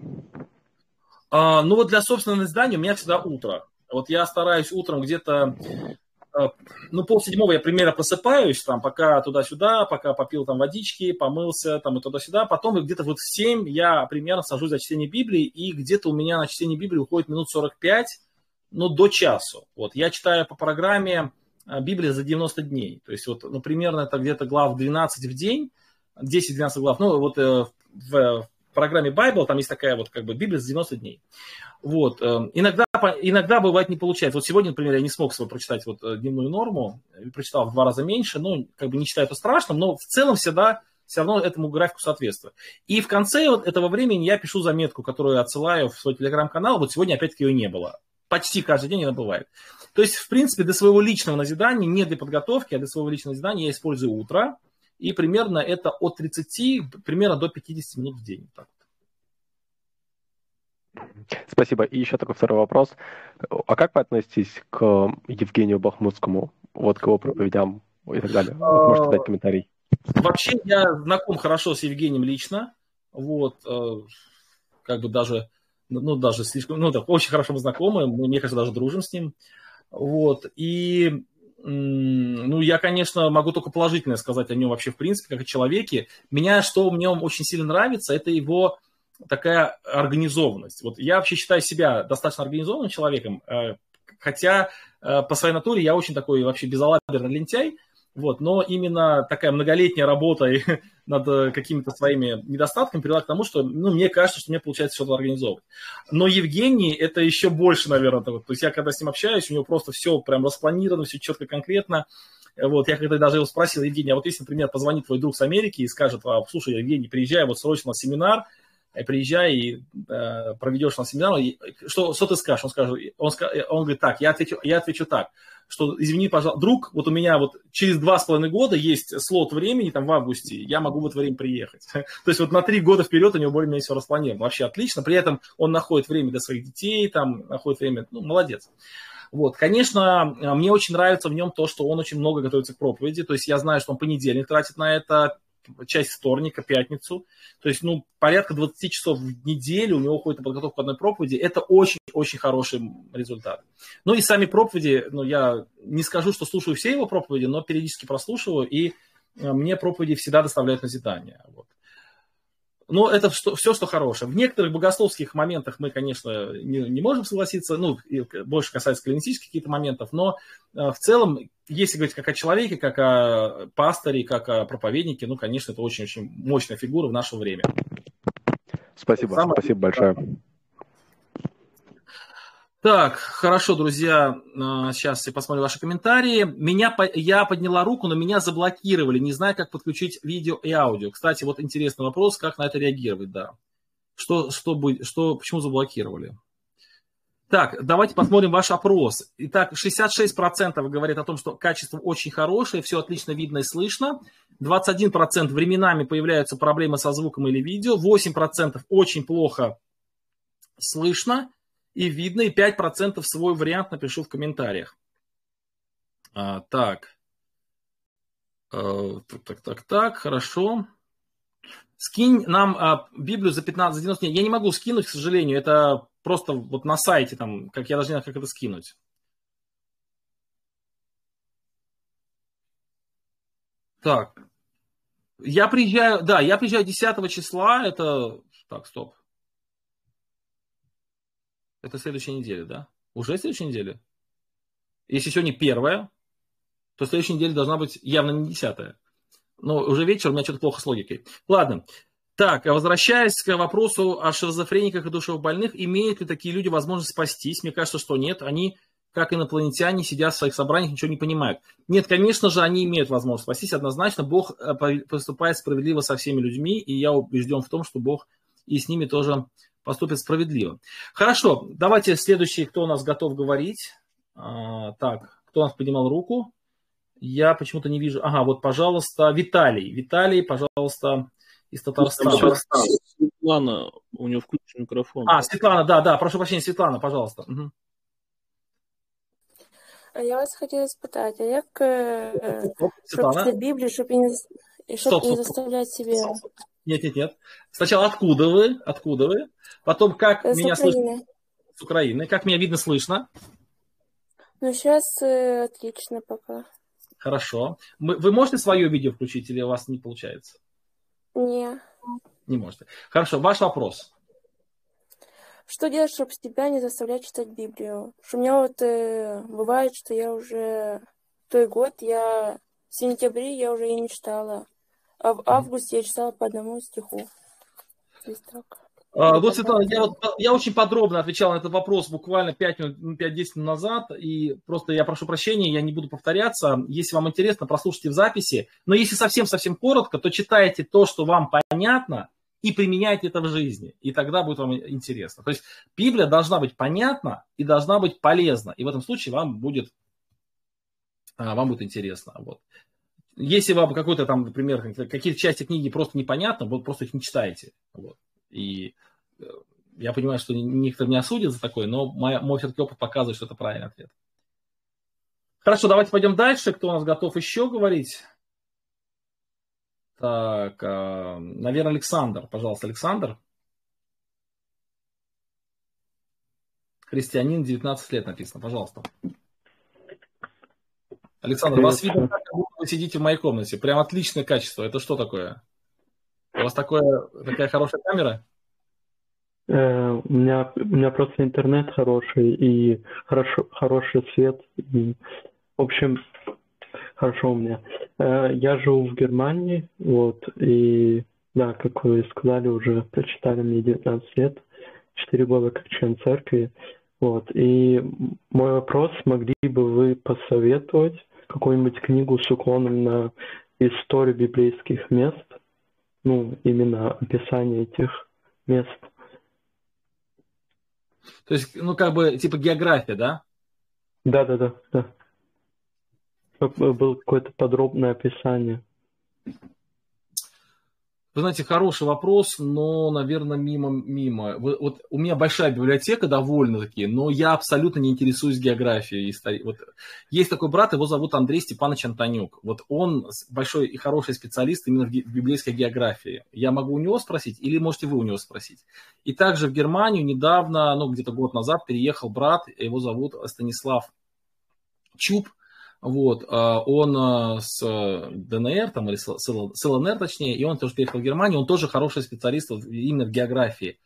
А, ну вот для собственного назидания у меня всегда утро. Вот я стараюсь утром где-то ну, пол седьмого я примерно просыпаюсь, там, пока туда-сюда, пока попил там водички, помылся, там, и туда-сюда. Потом где-то вот в 7 я примерно сажусь за чтение Библии, и где-то у меня на чтение Библии уходит минут 45, ну, до часу. Вот, я читаю по программе э, Библия за 90 дней. То есть, вот, ну, примерно это где-то глав 12 в день, 10-12 глав. Ну, вот э, в, в программе Bible там есть такая вот как бы Библия за 90 дней. Вот. Эм, иногда, иногда бывает не получается. Вот сегодня, например, я не смог свою прочитать вот э, дневную норму, прочитал в два раза меньше, ну, как бы не считаю это страшным, но в целом всегда все равно этому графику соответствую. И в конце вот этого времени я пишу заметку, которую отсылаю в свой телеграм-канал. Вот сегодня опять-таки ее не было. Почти каждый день она бывает. То есть, в принципе, для своего личного назидания, не для подготовки, а для своего личного назидания я использую утро. И примерно это от 30 примерно до 50 минут в день. Так. Спасибо. И еще такой второй вопрос. А как вы относитесь к Евгению Бахмутскому, вот к его проповедям и так далее? Можете дать комментарий. Вообще я знаком хорошо с Евгением лично. Вот, э, как бы даже, ну, даже слишком, ну, так, очень хорошо мы знакомы, мы, мне кажется, даже дружим с ним. Вот, и, ну, я, конечно, могу только положительное сказать о нем вообще, в принципе, как о человеке. Меня, что в нем очень сильно нравится, это его такая организованность. Вот я вообще считаю себя достаточно организованным человеком, э, хотя э, по своей натуре я очень такой вообще безалаберный лентяй, вот, но именно такая многолетняя работа [LAUGHS] над какими-то своими недостатками привела к тому, что ну, мне кажется, что мне получается что-то организовывать. Но Евгений это еще больше, наверное, того. То есть я когда с ним общаюсь, у него просто все прям распланировано, все четко, конкретно. Вот, я когда даже его спросил, Евгений, а вот если, например, позвонит твой друг с Америки и скажет, а, слушай, Евгений, приезжай вот срочно на семинар, Э, приезжай и э, проведешь на семинар, и, что, что ты скажешь? Он, скажет, он, он говорит так, я отвечу, я отвечу так, что, извини, пожалуйста, друг, вот у меня вот через два с половиной года есть слот времени, там, в августе, я могу в это время приехать. [LAUGHS] То есть вот на три года вперед у него более-менее все распланировано. Вообще отлично. При этом он находит время для своих детей, там, находит время, ну, молодец. Вот, конечно, мне очень нравится в нем то, что он очень много готовится к проповеди. То есть я знаю, что он понедельник тратит на это, часть вторника, пятницу. То есть, ну, порядка 20 часов в неделю у него уходит на подготовку одной проповеди. Это очень-очень хороший результат. Ну и сами проповеди, ну, я не скажу, что слушаю все его проповеди, но периодически прослушиваю, и э, мне проповеди всегда доставляют назидание. Вот. Но это что, все, что хорошее. В некоторых богословских моментах мы, конечно, не, не можем согласиться, ну, больше касается клинических каких-то моментов, но э, в целом, если говорить как о человеке, как о пасторе, как о проповеднике, ну, конечно, это очень-очень мощная фигура в наше время. Спасибо, Самое... спасибо большое. Так, хорошо, друзья, сейчас я посмотрю ваши комментарии. Меня, я подняла руку, но меня заблокировали. Не знаю, как подключить видео и аудио. Кстати, вот интересный вопрос, как на это реагировать, да. Что, что, что, почему заблокировали? Так, давайте посмотрим ваш опрос. Итак, 66% говорит о том, что качество очень хорошее, все отлично видно и слышно. 21% временами появляются проблемы со звуком или видео. 8% очень плохо слышно и видно, и 5% свой вариант напишу в комментариях. А, так. А, так, так, так, так, хорошо. Скинь нам а, Библию за 15, за 90 дней. Я не могу скинуть, к сожалению. Это просто вот на сайте, там, как я даже не знаю, как это скинуть. Так. Я приезжаю, да, я приезжаю 10 числа, это... Так, стоп. Это следующая неделя, да? Уже следующая неделя? Если сегодня первая, то следующая неделя должна быть явно не десятая. Но уже вечер, у меня что-то плохо с логикой. Ладно. Так, а возвращаясь к вопросу о шизофрениках и душевнобольных, имеют ли такие люди возможность спастись? Мне кажется, что нет. Они, как инопланетяне, сидят в своих собраниях, ничего не понимают. Нет, конечно же, они имеют возможность спастись. Однозначно, Бог э, поступает справедливо со всеми людьми, и я убежден в том, что Бог и с ними тоже поступит справедливо. Хорошо, давайте следующий, кто у нас готов говорить. А, так, кто у нас поднимал руку? Я почему-то не вижу. Ага, вот, пожалуйста, Виталий. Виталий, пожалуйста, из Татарстана. Светлана, у нее включен микрофон. А, Светлана, да, да, прошу прощения, Светлана, пожалуйста. Угу. Я вас хотела спитати, а як щоб після Біблії, щоб і не, щоб стоп, стоп, не заставлять себе нет, нет, нет. Сначала откуда вы? Откуда вы? Потом как С меня слышно? С Украины. Как меня видно, слышно? Ну, сейчас э, отлично пока. Хорошо. Мы, вы можете свое видео включить или у вас не получается? Не. Не можете. Хорошо, ваш вопрос. Что делать, чтобы себя не заставлять читать Библию? Что у меня вот э, бывает, что я уже той год, я в сентябре я уже и не читала. А в августе я читала по одному стиху. А, вот, Светлана, я, вот, я очень подробно отвечал на этот вопрос буквально 5-10 минут назад, и просто я прошу прощения, я не буду повторяться. Если вам интересно, прослушайте в записи. Но если совсем-совсем коротко, то читайте то, что вам понятно, и применяйте это в жизни, и тогда будет вам интересно. То есть Библия должна быть понятна и должна быть полезна, и в этом случае вам будет, а, вам будет интересно. Вот. Если вам какой-то там, например, какие-то части книги просто непонятно, вот просто их не читаете. Вот. И э, я понимаю, что никто не осудит за такое, но мой, мой все-таки опыт показывает, что это правильный ответ. Хорошо, давайте пойдем дальше. Кто у нас готов еще говорить? Так, а, наверное, Александр. Пожалуйста, Александр. Христианин, 19 лет написано. Пожалуйста. Александр, вас видно вы сидите в моей комнате. Прям отличное качество. Это что такое? У вас такое, такая хорошая камера? Э, у меня, у меня просто интернет хороший и хорошо, хороший свет. И, в общем, хорошо у меня. Э, я живу в Германии, вот, и да, как вы сказали, уже прочитали мне 19 лет, 4 года как член церкви. Вот, и мой вопрос, могли бы вы посоветовать какую-нибудь книгу с уклоном на историю библейских мест, ну, именно описание этих мест. То есть, ну, как бы, типа география, да? Да, да, да, да. Чтобы было какое-то подробное описание. Вы знаете, хороший вопрос, но, наверное, мимо, мимо. Вот у меня большая библиотека довольно-таки, но я абсолютно не интересуюсь географией. Вот есть такой брат, его зовут Андрей Степанович Антонюк. Вот он большой и хороший специалист именно в библейской географии. Я могу у него спросить или можете вы у него спросить. И также в Германию недавно, ну где-то год назад переехал брат, его зовут Станислав Чуб. Вот, а, он а, с ДНР, там, или с ЛНР, точнее, и он тоже переехал в Германию, он тоже хороший специалист именно в географии,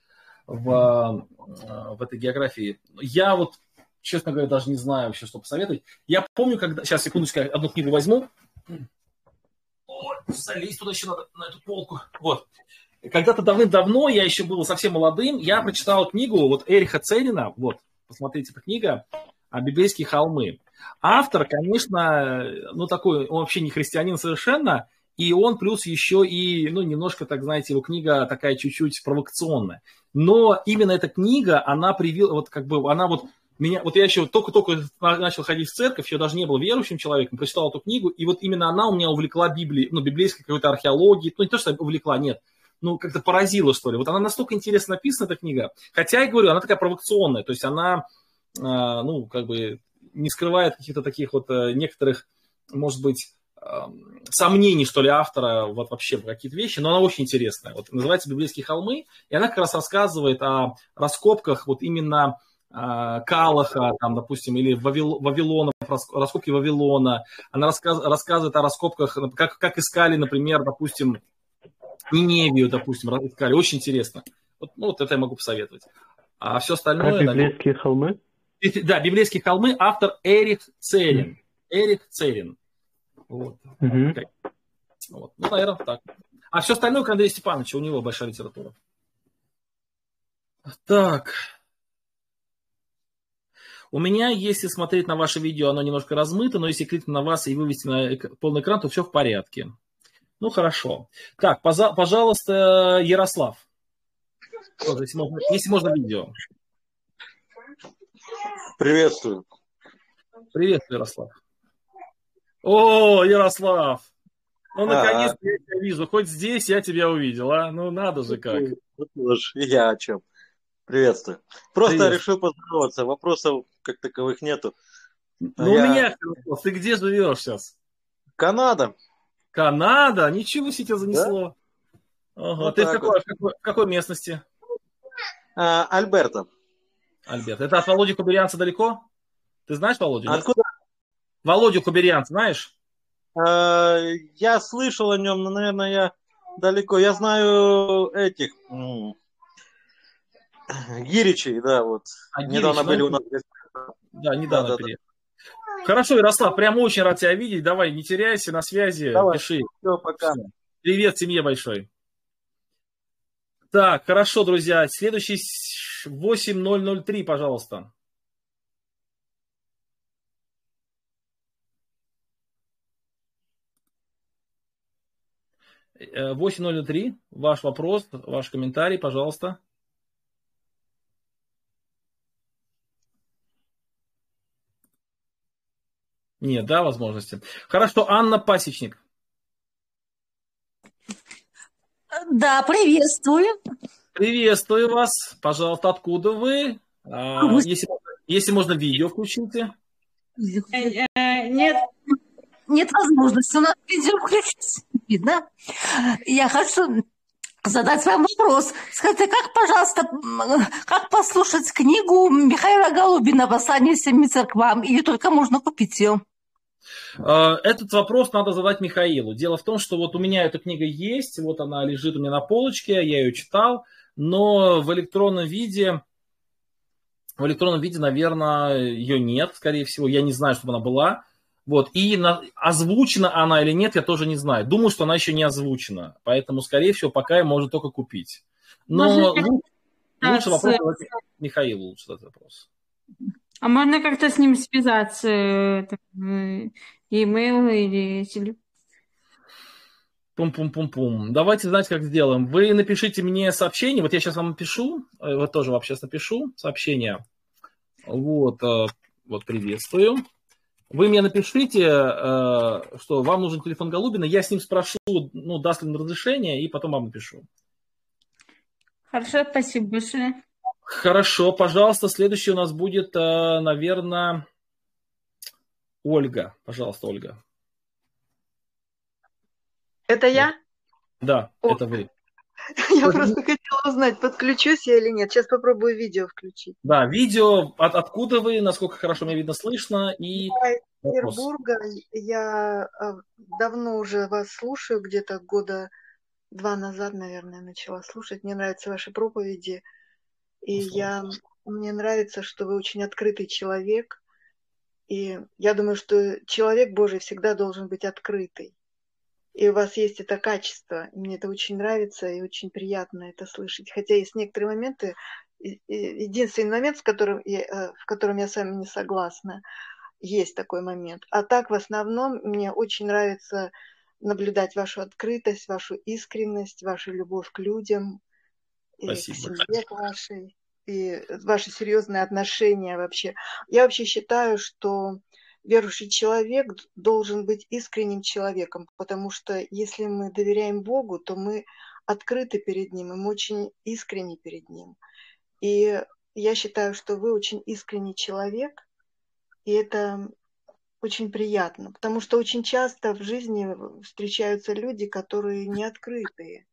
в, а, в этой географии. Я вот, честно говоря, даже не знаю вообще, что посоветовать. Я помню, когда... Сейчас, секундочку, одну книгу возьму. Ой, залезть туда еще надо, на эту полку. Вот. Когда-то давным-давно, я еще был совсем молодым, я прочитал книгу вот Эриха Ценина, вот, посмотрите, эта книга «Библейские холмы». Автор, конечно, ну такой, он вообще не христианин совершенно, и он плюс еще и, ну, немножко, так знаете, его книга такая чуть-чуть провокационная. Но именно эта книга, она привила, вот как бы, она вот меня, вот я еще только-только начал ходить в церковь, я даже не был верующим человеком, прочитал эту книгу, и вот именно она у меня увлекла Библией, ну, библейской какой-то археологии, ну, не то, что увлекла, нет, ну, как-то поразила, что ли. Вот она настолько интересно написана, эта книга, хотя, я говорю, она такая провокационная, то есть она, а, ну, как бы, не скрывает каких-то таких вот э, некоторых, может быть, сомнений, что ли, автора вот вообще про какие-то вещи, но она очень интересная. Вот называется «Библейские холмы», и она как раз рассказывает о раскопках вот именно а, Калаха, там, допустим, или Вавил, Вавилона, раскопки Вавилона. Она рассказ, рассказывает о раскопках, как, как искали, например, допустим, Ниневию, допустим, искали. Очень интересно. Вот, ну, вот это я могу посоветовать. А все остальное... А библейские холмы? Да, «Библейские холмы», автор Эрих Церин. Эрих Церин. Вот. Угу. вот. Ну, наверное, так. А все остальное к Андрею Степановичу, у него большая литература. Так. У меня, если смотреть на ваше видео, оно немножко размыто, но если кликнуть на вас и вывести на полный экран, то все в порядке. Ну, хорошо. Так, пожалуйста, Ярослав. Если можно, если можно видео. Приветствую. Приветствую, Ярослав. О, Ярослав! Ну, наконец-то я тебя вижу. Хоть здесь я тебя увидел, а? Ну, надо же как. Я о чем. Приветствую. Просто Привет. решил поздороваться. Вопросов как таковых нету. Ну, я... у меня вопрос. Ты где живешь сейчас? Канада. Канада? Ничего себе тебя занесло. Да? Ага. Вот Ты в какой, вот. в, какой, в какой местности? А, Альберта. Альберт. Это от Володи Куберянца далеко? Ты знаешь Володю? Откуда? Володю Куберянц знаешь? А, я слышал о нем, но, наверное, я далеко. Я знаю этих Гиричей, да, вот. А, недавно Гирич, были у нас. Да, недавно да, да, Да. Хорошо, Ярослав, прям очень рад тебя видеть. Давай, не теряйся, на связи, Давай. пиши. Все, пока. Привет семье большой. Так, хорошо, друзья. Следующий 8003, пожалуйста. Э, восемь ноль три. Ваш вопрос, ваш комментарий, пожалуйста. Нет, да, возможности. Хорошо, Анна Пасечник. Да, приветствую. Приветствую вас. Пожалуйста, откуда вы? А, если, если можно, видео включите. Нет, нет возможности у нас видео включить. Видно. Я хочу задать вам вопрос. Скажите, как, пожалуйста, как послушать книгу Михаила Голубина «Восстание семи церквам» или только можно купить ее? А, этот вопрос надо задать Михаилу. Дело в том, что вот у меня эта книга есть, вот она лежит у меня на полочке, я ее читал, но в электронном виде, в электронном виде, наверное, ее нет, скорее всего, я не знаю, чтобы она была. Вот, и на, озвучена она или нет, я тоже не знаю. Думаю, что она еще не озвучена, поэтому, скорее всего, пока ее можно только купить. Но Может, лучше, лучше вопрос задать Михаилу, лучше этот вопрос. А можно как-то с ним связаться, э, e-mail или телефон? Пум-пум-пум-пум. Давайте знать, как сделаем. Вы напишите мне сообщение. Вот я сейчас вам напишу. Э, вот тоже вам сейчас напишу сообщение. Вот, э, вот приветствую. Вы мне напишите, э, что вам нужен телефон Голубина, я с ним спрошу, ну, даст ли он разрешение, и потом вам напишу. Хорошо, спасибо большое. Хорошо, пожалуйста, следующий у нас будет, э, наверное, Ольга. Пожалуйста, Ольга. Это я? Да, О. это вы. [LAUGHS] Я просто хотела узнать, подключусь я или нет. Сейчас попробую видео включить. Да, видео. От, откуда вы, насколько хорошо меня видно, слышно? И я из Петербурга. Я а, давно уже вас слушаю, где-то года два назад, наверное, начала слушать. Мне нравятся ваши проповеди. И я, мне нравится, что вы очень открытый человек. И я думаю, что человек Божий всегда должен быть открытый и у вас есть это качество. Мне это очень нравится и очень приятно это слышать. Хотя есть некоторые моменты, единственный момент, в котором я, э, в котором я с вами не согласна, есть такой момент. А так, в основном, мне очень нравится наблюдать вашу открытость, вашу искренность, вашу любовь к людям, Спасибо. и к семье к вашей, и ваши серьезные отношения вообще. Я вообще считаю, что верующий человек должен быть искренним человеком, потому что если мы доверяем Богу, то мы открыты перед Ним, и мы очень искренни перед Ним. И я считаю, что вы очень искренний человек, и это очень приятно, потому что очень часто в жизни встречаются люди, которые не открытые.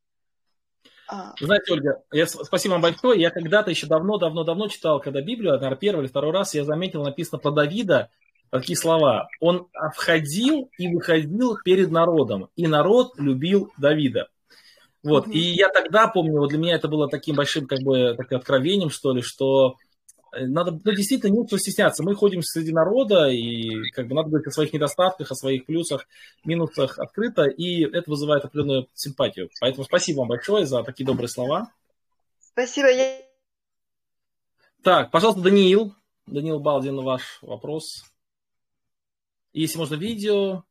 А. Знаете, Ольга, я, спасибо вам большое. Я когда-то еще давно-давно-давно читал, когда Библию, наверное, первый или второй раз, я заметил, написано про Давида, такие слова. Он входил и выходил перед народом, и народ любил Давида. Вот, mm-hmm. и я тогда помню, вот для меня это было таким большим, как бы, таким откровением, что ли, что надо, ну, действительно, не стесняться. Мы ходим среди народа, и как бы надо говорить о своих недостатках, о своих плюсах, минусах открыто, и это вызывает определенную симпатию. Поэтому спасибо вам большое за такие добрые слова. Спасибо. Так, пожалуйста, Даниил. Даниил Балдин, ваш вопрос. Если можно видео.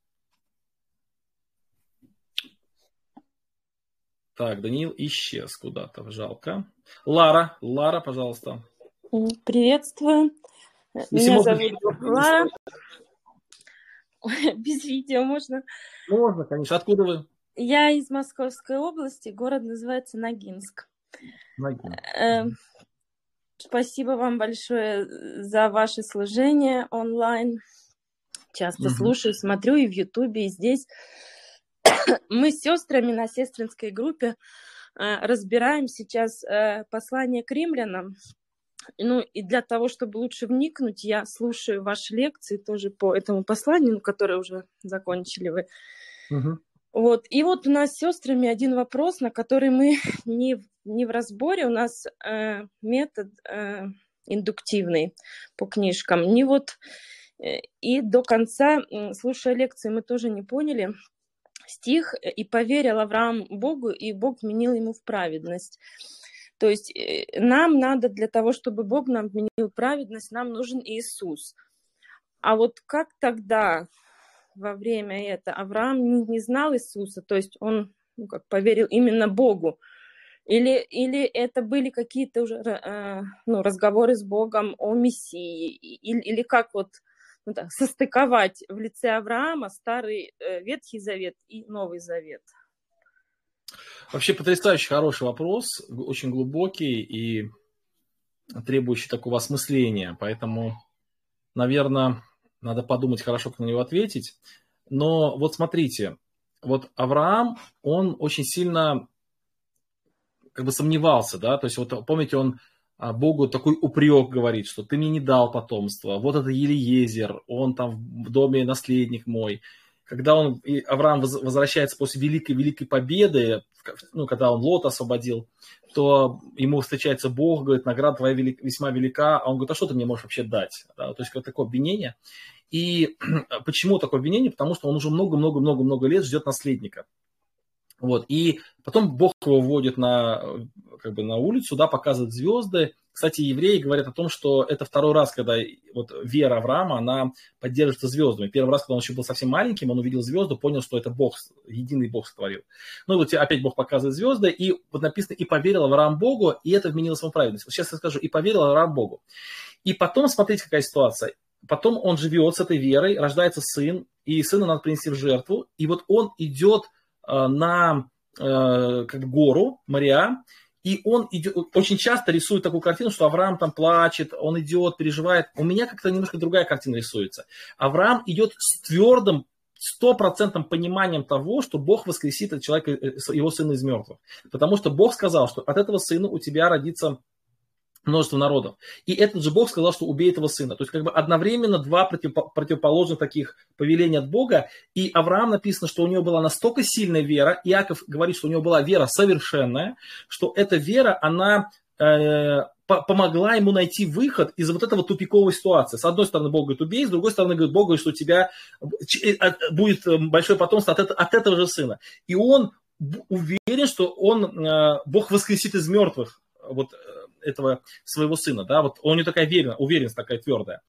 Так, Даниил исчез куда-то, жалко. Лара, Лара, пожалуйста. Приветствую. Если Меня зовут Лара. [LAUGHS] Без видео можно? Можно, конечно. Откуда вы? Я из Московской области, город называется Ногинск. Ногинск. Эм, спасибо вам большое за ваше служение онлайн часто угу. слушаю, смотрю и в Ютубе, и здесь. [COUGHS] Мы с сестрами на сестринской группе э, разбираем сейчас э, послание к римлянам. Ну, и для того, чтобы лучше вникнуть, я слушаю ваши лекции тоже по этому посланию, ну, которое уже закончили вы. Угу. Вот. И вот у нас с сестрами один вопрос, на который мы [LAUGHS] не, не в разборе. У нас э, метод э, индуктивный по книжкам. Не вот Э, и до конца, слушая лекции, мы тоже не поняли стих э, «И поверил Авраам Богу, и Бог вменил ему в праведность». То есть э, нам надо для того, чтобы Бог нам вменил праведность, нам нужен Иисус. А вот как тогда во время это Авраам не, знал Иисуса, то есть он ну, как поверил именно Богу, или, или это были какие-то уже э, ну, разговоры с Богом о Мессии, или, или как вот ну, так, состыковать в лице Авраама старый э, Ветхий Завет и Новый Завет? Вообще потрясающий хороший вопрос, очень глубокий и требующий такого осмысления. Поэтому, наверное, надо подумать хорошо, как на него ответить. Но вот смотрите, вот Авраам, он очень сильно как бы сомневался, да, то есть вот помните, он а Богу такой упрек говорит, что ты мне не дал потомства, вот это Елиезер, он там в доме наследник мой. Когда он, и Авраам возвращается после великой-великой победы, ну, когда он Лот освободил, то ему встречается Бог, говорит, награда твоя велик, весьма велика, а он говорит, а что ты мне можешь вообще дать? Да, то есть как такое обвинение. И [CLEARS THROAT] почему такое обвинение? Потому что он уже много-много-много-много лет ждет наследника. Вот. И потом Бог его вводит на, как бы на улицу, да, показывает звезды. Кстати, евреи говорят о том, что это второй раз, когда вот вера Авраама, она поддерживается звездами. Первый раз, когда он еще был совсем маленьким, он увидел звезды, понял, что это Бог, единый Бог сотворил. Ну вот опять Бог показывает звезды, и вот написано, и поверил Авраам Богу, и это вменилось ему праведность. Вот сейчас я скажу, и поверил Авраам Богу. И потом, смотрите, какая ситуация. потом он живет с этой верой, рождается сын, и сына надо принести в жертву, и вот он идет э, на э, как гору Мария, и он идет, очень часто рисует такую картину, что Авраам там плачет, он идет, переживает. У меня как-то немножко другая картина рисуется. Авраам идет с твердым, стопроцентным пониманием того, что Бог воскресит человека, э, его сына из мертвых. Потому что Бог сказал, что от этого сына у тебя родится множество народов. И этот же Бог сказал, что убей этого сына. То есть как бы одновременно два противоположных таких повеления от Бога. И Авраам написано, что у него была настолько сильная вера, Иаков говорит, что у него была вера совершенная, что эта вера, она э, помогла ему найти выход из вот этого тупиковой ситуации. С одной стороны, Бог говорит, убей, с другой стороны, говорит, Бог говорит, что у тебя э, будет э, большое потомство от, от этого же сына. И он уверен, что он, э, Бог воскресит из мертвых вот этого своего сына, да, вот у него такая верен, уверенность такая твердая.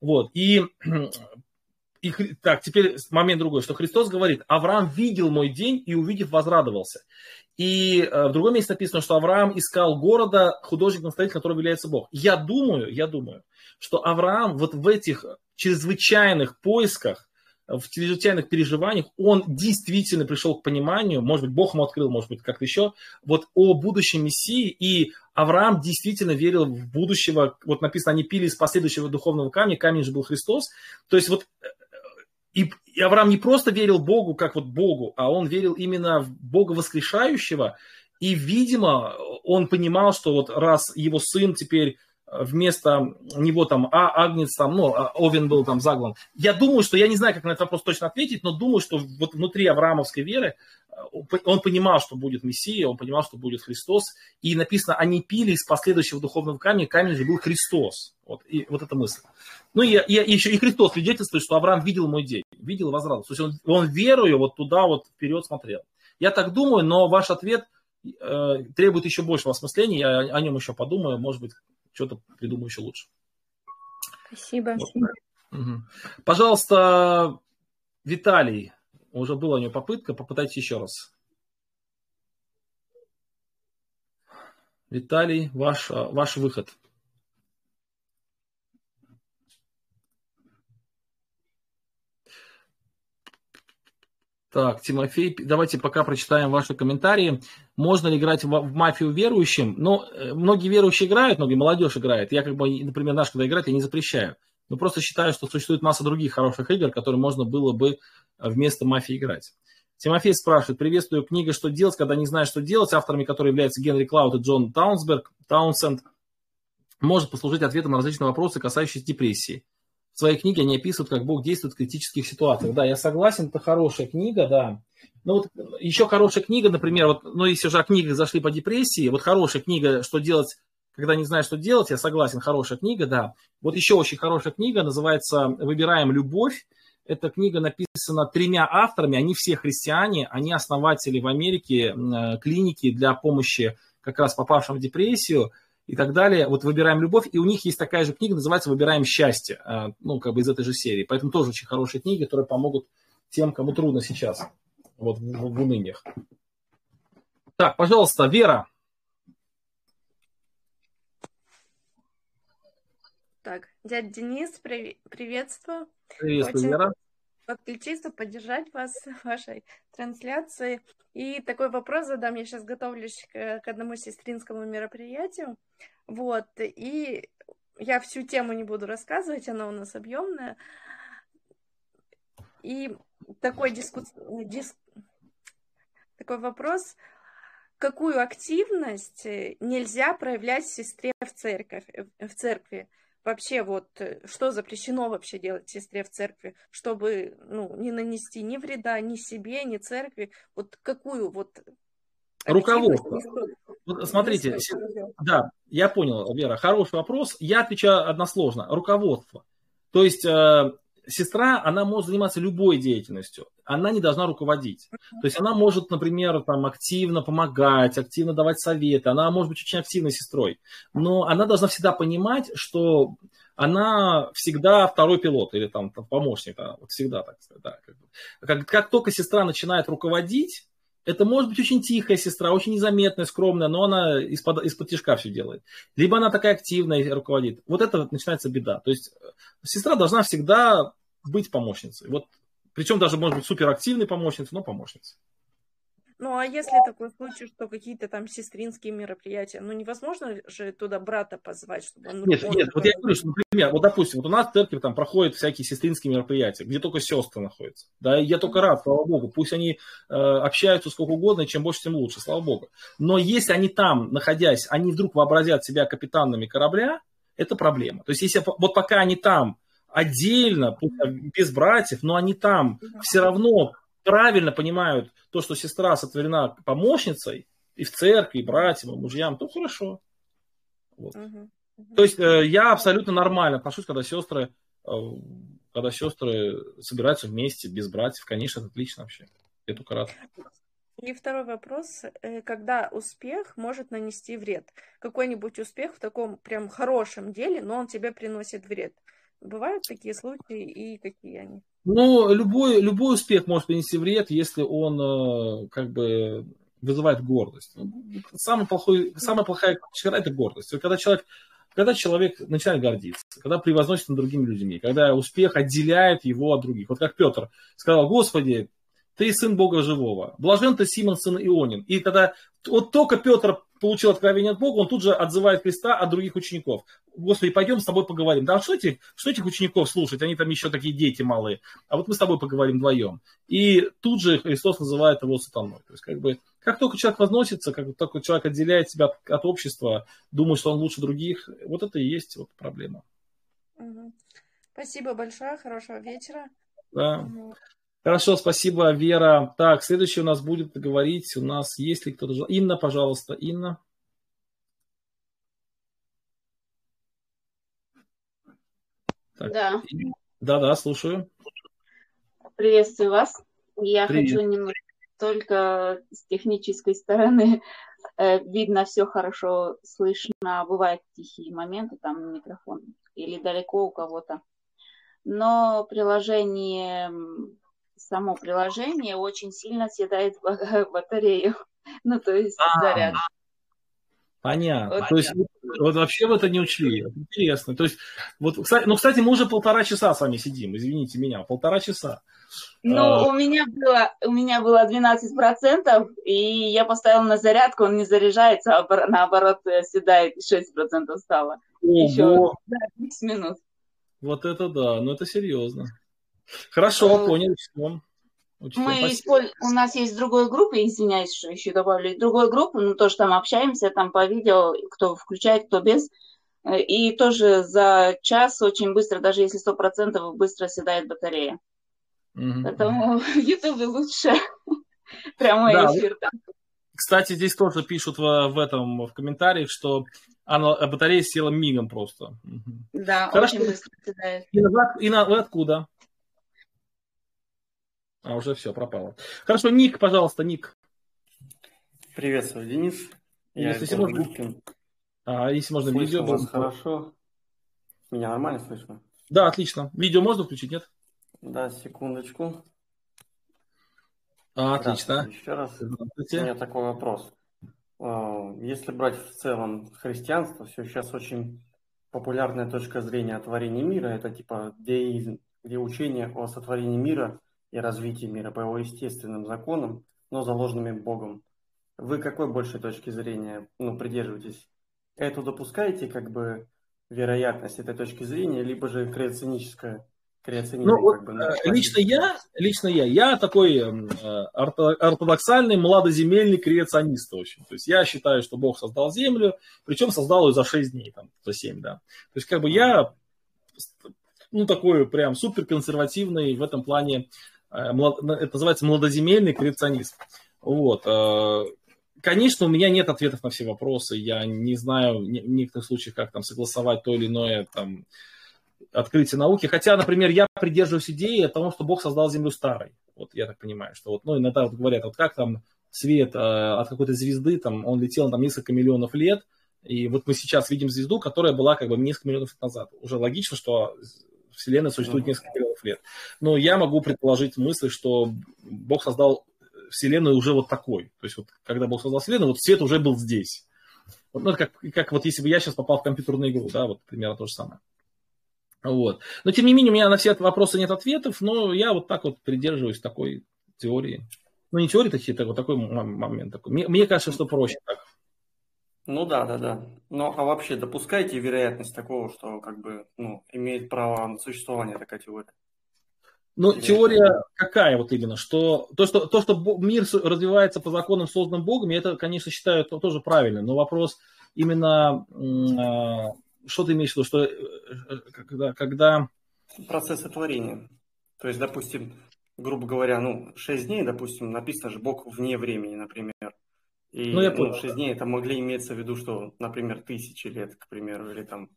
Вот, и, [CLEARS THROAT] и так, теперь момент другой, что Христос говорит, Авраам видел мой день и увидев возрадовался. И э, в другом месте написано, что Авраам искал города, художником-строитель, которым является Бог. Я думаю, я думаю, что Авраам вот в этих чрезвычайных поисках в чрезвычайных переживаниях, он действительно пришел к пониманию, может быть, Бог ему открыл, может быть, как-то еще, вот о будущем Мессии, и Авраам действительно верил в будущего, вот написано, они пили из последующего духовного камня, камень же был Христос, то есть вот и, и Авраам не просто верил Богу, как вот Богу, а он верил именно в Бога воскрешающего, и, видимо, он понимал, что вот раз его сын теперь вместо него там а, Агнец, там, ну, а, Овен был там заглан. Я думаю, что, я не знаю, как на этот вопрос точно ответить, но думаю, что вот внутри Авраамовской веры э, он понимал, что будет Мессия, он понимал, что будет Христос. И написано, они пили из последующего духовного камня, камень же был Христос. Вот, и, вот эта мысль. Ну и, и, и еще и Христос свидетельствует, что Авраам видел мой день, видел возрад. То есть он, он верою вот туда вот вперед смотрел. Я так думаю, но ваш ответ э, требует еще большего осмысления, я о нем еще подумаю, может быть, что-то придумаю еще лучше. Спасибо. Вот. Угу. Пожалуйста, Виталий, уже была у него попытка, попытайтесь еще раз. Виталий, ваш, ваш выход. Так, Тимофей, давайте пока прочитаем ваши комментарии. Можно ли играть в, в мафию верующим? Ну, э, многие верующие играют, многие молодежь играет. Я, как бы, например, наш, когда играет, я не запрещаю. Но просто считаю, что существует масса других хороших игр, которые можно было бы э, вместо мафии играть. Тимофей спрашивает, приветствую, книга «Что делать, когда не знаешь, что делать», авторами которой являются Генри Клауд и Джон Таунсберг, Таунсенд, может послужить ответом на различные вопросы, касающиеся депрессии своей книге они описывают, как Бог действует в критических ситуациях. Да, я согласен, это хорошая книга, да. Ну вот еще хорошая книга, например, вот, ну если уже о книгах зашли по депрессии, вот хорошая книга «Что делать, когда не знаешь, что делать», я согласен, хорошая книга, да. Вот еще очень хорошая книга, называется «Выбираем любовь». Эта книга написана тремя авторами, они все христиане, они основатели в Америке э, клиники для помощи как раз попавшим в депрессию – и так далее. Вот «Выбираем любовь», и у них есть такая же книга, называется «Выбираем счастье», а, ну, как бы из этой же серии. Поэтому тоже очень хорошие книги, которые помогут тем, кому трудно сейчас, вот в, в уныниях. Так, пожалуйста, Вера. Так, дядя Денис, привет, приветствую. Приветствую, Очень... Вера подключиться, поддержать вас [LAUGHS] в вашей трансляции. И такой вопрос задам. Я сейчас готовлюсь к, к одному сестринскому мероприятию. Вот. И я всю тему не буду рассказывать, она у нас объемная. И такой, диску... дис... такой вопрос. Какую активность нельзя проявлять сестре в церковь, в церкви? Вообще вот э, что запрещено вообще делать сестре в церкви, чтобы ну, не нанести ни вреда ни себе, ни церкви, вот какую вот Руководство. Вот смотрите, да, я понял, Вера, хороший вопрос. Я отвечаю односложно. Руководство. То есть э, сестра, она может заниматься любой деятельностью, она не должна руководить. То есть она может, например, там, активно помогать, активно давать советы, она может быть очень активной сестрой, но она должна всегда понимать, что она всегда второй пилот или там, там помощник, да, вот всегда так сказать. Да, как, как, как только сестра начинает руководить, Это может быть очень тихая сестра, очень незаметная, скромная, но она из-под, из-под тяжка все делает. Либо она такая активная и руководит. Вот это начинается беда. То есть э, сестра должна всегда быть помощницей. Вот, причем даже может быть суперактивной помощницей, но помощницей. Ну, а если такой случай, что какие-то там сестринские мероприятия, ну, невозможно же туда брата позвать, чтобы он... Нет, он нет, вот я говорю, что, например, вот, допустим, вот у нас в церкви там проходят всякие сестринские мероприятия, где только сестры находятся. Да, и я только рад, слава богу, пусть они э, общаются сколько угодно, и чем больше, тем лучше, слава богу. Но если они там, находясь, они вдруг вообразят себя капитанами корабля, это проблема. То есть, если вот пока они там отдельно, без братьев, но они там все равно правильно понимают то, что сестра сотворена помощницей и в церкви, и братьям, и мужьям, то хорошо. Вот. Угу. То есть э, я абсолютно нормально отношусь, когда сестры, э, когда сестры собираются вместе, без братьев. Конечно, это отлично вообще. Я только рад. И второй вопрос. Э, когда успех может нанести вред? Какой-нибудь успех в таком прям хорошем деле, но он тебе приносит вред. Бывают такие случаи и какие они? Ну, любой, любой успех может принести вред, если он э, как бы вызывает гордость. Ну, самый плохой, самая плохая черта – это гордость. Когда человек, когда человек начинает гордиться, когда превозносится над другими людьми, когда успех отделяет его от других. Вот как Петр сказал, Господи, ты сын Бога живого. Блажен ты Симон, сын Ионин. И тогда вот только Петр получил откровение от Бога, он тут же отзывает Христа от других учеников. Господи, пойдем с тобой поговорим. Да что этих, что этих учеников слушать? Они там еще такие дети малые. А вот мы с тобой поговорим вдвоем. И тут же Христос называет его сатаной. То есть, как бы, как только человек возносится, как только человек отделяет себя от, от общества, думает, что он лучше других, вот это и есть вот проблема. Спасибо большое, хорошего вечера. Да. Хорошо, спасибо, Вера. Так, следующий у нас будет говорить, у нас есть ли кто-то... Инна, пожалуйста, Инна. Так. Да. Да, да, слушаю. Приветствую вас. Я Привет. хочу немного только с технической стороны. Э, видно, все хорошо слышно. Бывают тихие моменты, там микрофон или далеко у кого-то. Но приложение само приложение очень сильно съедает [LAUGHS] батарею. [LAUGHS] Ну, то есть а, заряд. Понятно. Вот, то есть вот вообще в это не учли. Интересно. То есть, вот, кстати, ну, кстати, мы уже полтора часа с вами сидим, извините меня, полтора часа. Ну, а... у меня было, у меня было 12%, и я поставила на зарядку, он не заряжается, а наоборот седает, 6% стало. Ого. Еще да, 10 минут. Вот это да, ну это серьезно. Хорошо, понял, все. Мы использ... У нас есть другой группы, извиняюсь, что еще добавили, другой группы, но тоже там общаемся, там по видео, кто включает, кто без. Э, и тоже за час очень быстро, даже если сто процентов, быстро седает батарея. Mm-hmm. Поэтому [LAUGHS] в Ютубе лучше прямой да, эфир там. Кстати, здесь тоже пишут в, в этом в комментариях, что она, батарея села мигом просто. Да, Хорошо. очень быстро седает. И, и, вы откуда? А, уже все, пропало. Хорошо, Ник, пожалуйста, Ник. Приветствую, Денис. Я если можно, а, если можно Слышно видео. Вас хорошо. Меня нормально слышно? Да, отлично. Видео можно включить, нет? Да, секундочку. А, отлично. Еще раз. У меня такой вопрос. А, если брать в целом христианство, все сейчас очень популярная точка зрения о творении мира, это типа деизм, где учение о сотворении мира и развитии мира по его естественным законам, но заложенными Богом. Вы какой большей точки зрения ну, придерживаетесь? Эту допускаете как бы вероятность этой точки зрения, либо же креационическая? Ну, как бы, э, лично я, лично я, я такой э, ортодоксальный младоземельный креационист очень. То есть я считаю, что Бог создал Землю, причем создал ее за 6 дней, там, за 7, да. То есть как бы я ну, такой прям супер консервативный в этом плане это называется младоземельный креационизм. Вот. Э, конечно, у меня нет ответов на все вопросы. Я не знаю в некоторых случаях, как там согласовать то или иное там, открытие науки. Хотя, например, я придерживаюсь идеи о том, что Бог создал Землю старой. Вот я так понимаю, что вот, ну, иногда вот говорят, вот как там свет э, от какой-то звезды, там, он летел там несколько миллионов лет, и вот мы сейчас видим звезду, которая была как бы несколько миллионов лет назад. Уже логично, что Вселенная существует несколько миллионов лет. Но я могу предположить мысль, что Бог создал Вселенную уже вот такой. То есть вот когда Бог создал Вселенную, вот свет уже был здесь. Вот, ну, как, как вот если бы я сейчас попал в компьютерную игру, да, вот примерно то же самое. Вот. Но тем не менее, у меня на все вопросы нет ответов, но я вот так вот придерживаюсь такой теории. Ну, не теории такие, так, вот такой момент. Такой. Мне, мне кажется, что проще так. Ну да, да, да. Но а вообще допускаете вероятность такого, что как бы ну, имеет право на существование такая теория? Ну, Или теория это... какая вот именно? Что то, что, то, что мир развивается по законам, созданным Богом, я это, конечно, считаю тоже правильно. Но вопрос именно, а, что ты имеешь в виду, что э, э, когда, когда... Процессы творения. То есть, допустим, грубо говоря, ну, 6 дней, допустим, написано же Бог вне времени, например. И ну, я понял. Ну, 6 дней это могли иметься в виду, что, например, тысячи лет, к примеру, или там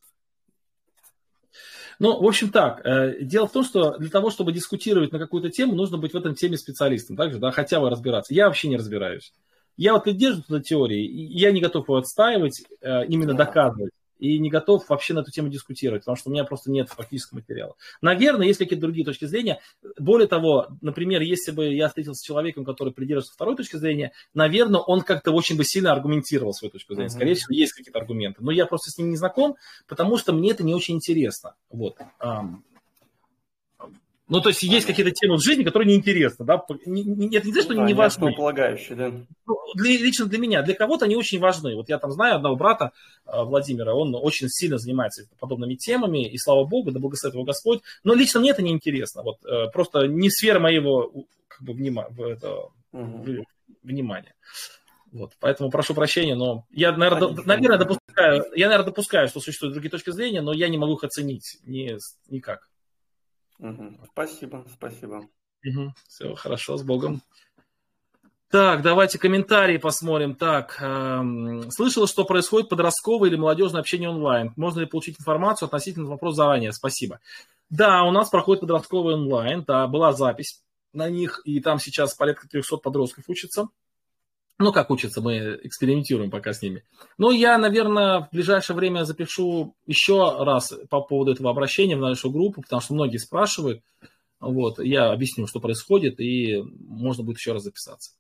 ну, в общем так, э, дело в том, что для того, чтобы дискутировать на какую-то тему, нужно быть в этом теме специалистом, также, да, хотя бы разбираться. Я вообще не разбираюсь. Я вот придерживаюсь этой теории, и я не готов его отстаивать, э, именно доказывать и не готов вообще на эту тему дискутировать, потому что у меня просто нет фактического материала. Наверное, есть какие-то другие точки зрения. Более того, например, если бы я встретился с человеком, который придерживается второй точки зрения, наверное, он как-то очень бы сильно аргументировал свою точку зрения. Скорее всего, есть какие-то аргументы. Но я просто с ним не знаком, потому что мне это не очень интересно. Вот. Ну, то есть есть какие-то темы в жизни, которые неинтересны, да? Не, не, это не то, что ну, не, не важны. полагающие, да. Ну, для, лично для меня. Для кого-то они очень важны. Вот я там знаю одного брата э, Владимира, он очень сильно занимается подобными темами, и слава богу, да благословит его Господь. Но лично мне это неинтересно. Вот э, просто не сфера моего как бы, внима, это, угу. внимания. Вот, поэтому прошу прощения, но я, наверное, наверное, допускаю, я, наверное, допускаю, что существуют другие точки зрения, но я не могу их оценить ни, никак. Угу. Спасибо, спасибо. Угу. Все, хорошо, с Богом. Так, давайте комментарии посмотрим. Так, эм, слышала, что происходит подростковое или молодежное общение онлайн. Можно ли получить информацию относительно вопроса заранее? Спасибо. Да, у нас проходит подростковый онлайн. Да, была запись на них, и там сейчас порядка 300 подростков учатся. Ну, как учатся, мы экспериментируем пока с ними. Но я, наверное, в ближайшее время запишу еще раз по поводу этого обращения в нашу группу, потому что многие спрашивают. Вот, я объясню, что происходит, и можно будет еще раз записаться.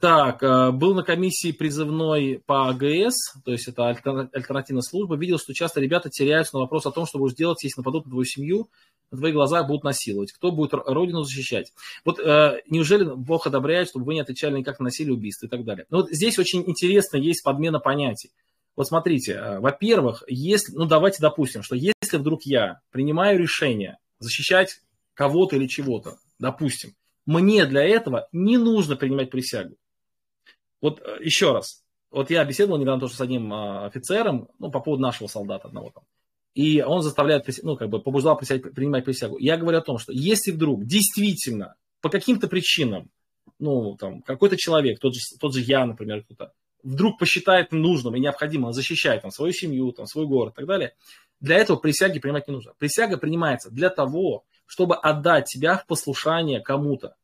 Так, э, был на комиссии призывной по АГС, то есть это альтернативная служба, видел, что часто ребята теряются на вопрос о том, что будешь делать, если нападут на твою семью, на твоих глазах будут насиловать. Кто будет родину защищать? Вот э, неужели Бог одобряет, чтобы вы не отвечали никак на насилие, убийство и так далее? Ну, вот здесь очень интересно есть подмена понятий. Вот смотрите, э, во-первых, если, ну давайте допустим, что если вдруг я принимаю решение защищать кого-то или чего-то, допустим, мне для этого не нужно принимать присягу. Вот э, еще раз, вот я беседовал недавно тоже с одним э, офицером, ну, по поводу нашего солдата одного там. И он заставляет, ну, как бы побуждал принимать присягу. Я говорю о том, что если вдруг действительно по каким-то причинам, ну, там, какой-то человек, тот же, тот же я, например, кто-то, вдруг посчитает нужным и необходимым защищать там, свою семью, там, свой город и так далее, для этого присяги принимать не нужно. Присяга принимается для того, чтобы отдать себя в послушание кому-то.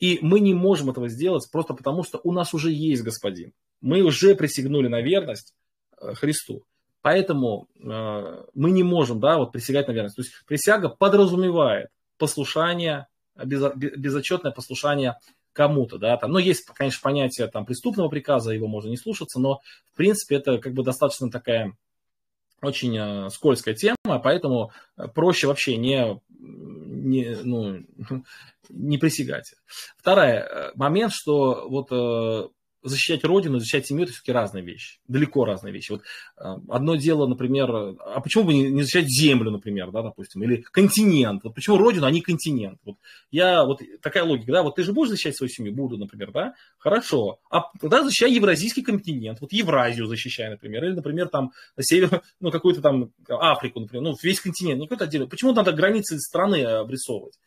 И мы не можем этого сделать просто потому, что у нас уже есть господин. Мы уже присягнули на верность э, Христу. Поэтому э, мы не можем да, вот присягать на верность. То есть присяга подразумевает послушание, без, безотчетное послушание кому-то. Да, там, ну, есть, конечно, понятие там, преступного приказа, его можно не слушаться, но, в принципе, это как бы достаточно такая очень э, скользкая тема, поэтому проще вообще не, не, ну, [LAUGHS] не присягать. Второй э, момент, что вот э, защищать родину, защищать семью, это все-таки разные вещи, далеко разные вещи. Вот э, одно дело, например, а почему бы не защищать землю, например, да, допустим, или континент? Вот почему родину, а не континент? Вот я, вот такая логика, да, вот ты же будешь защищать свою семью, буду, например, да, хорошо, а тогда защищай евразийский континент, вот Евразию защищай, например, или, например, там, север, [LAUGHS] ну, какую-то там Африку, например, ну, весь континент, не какой-то отдельный. Почему надо границы страны обрисовывать?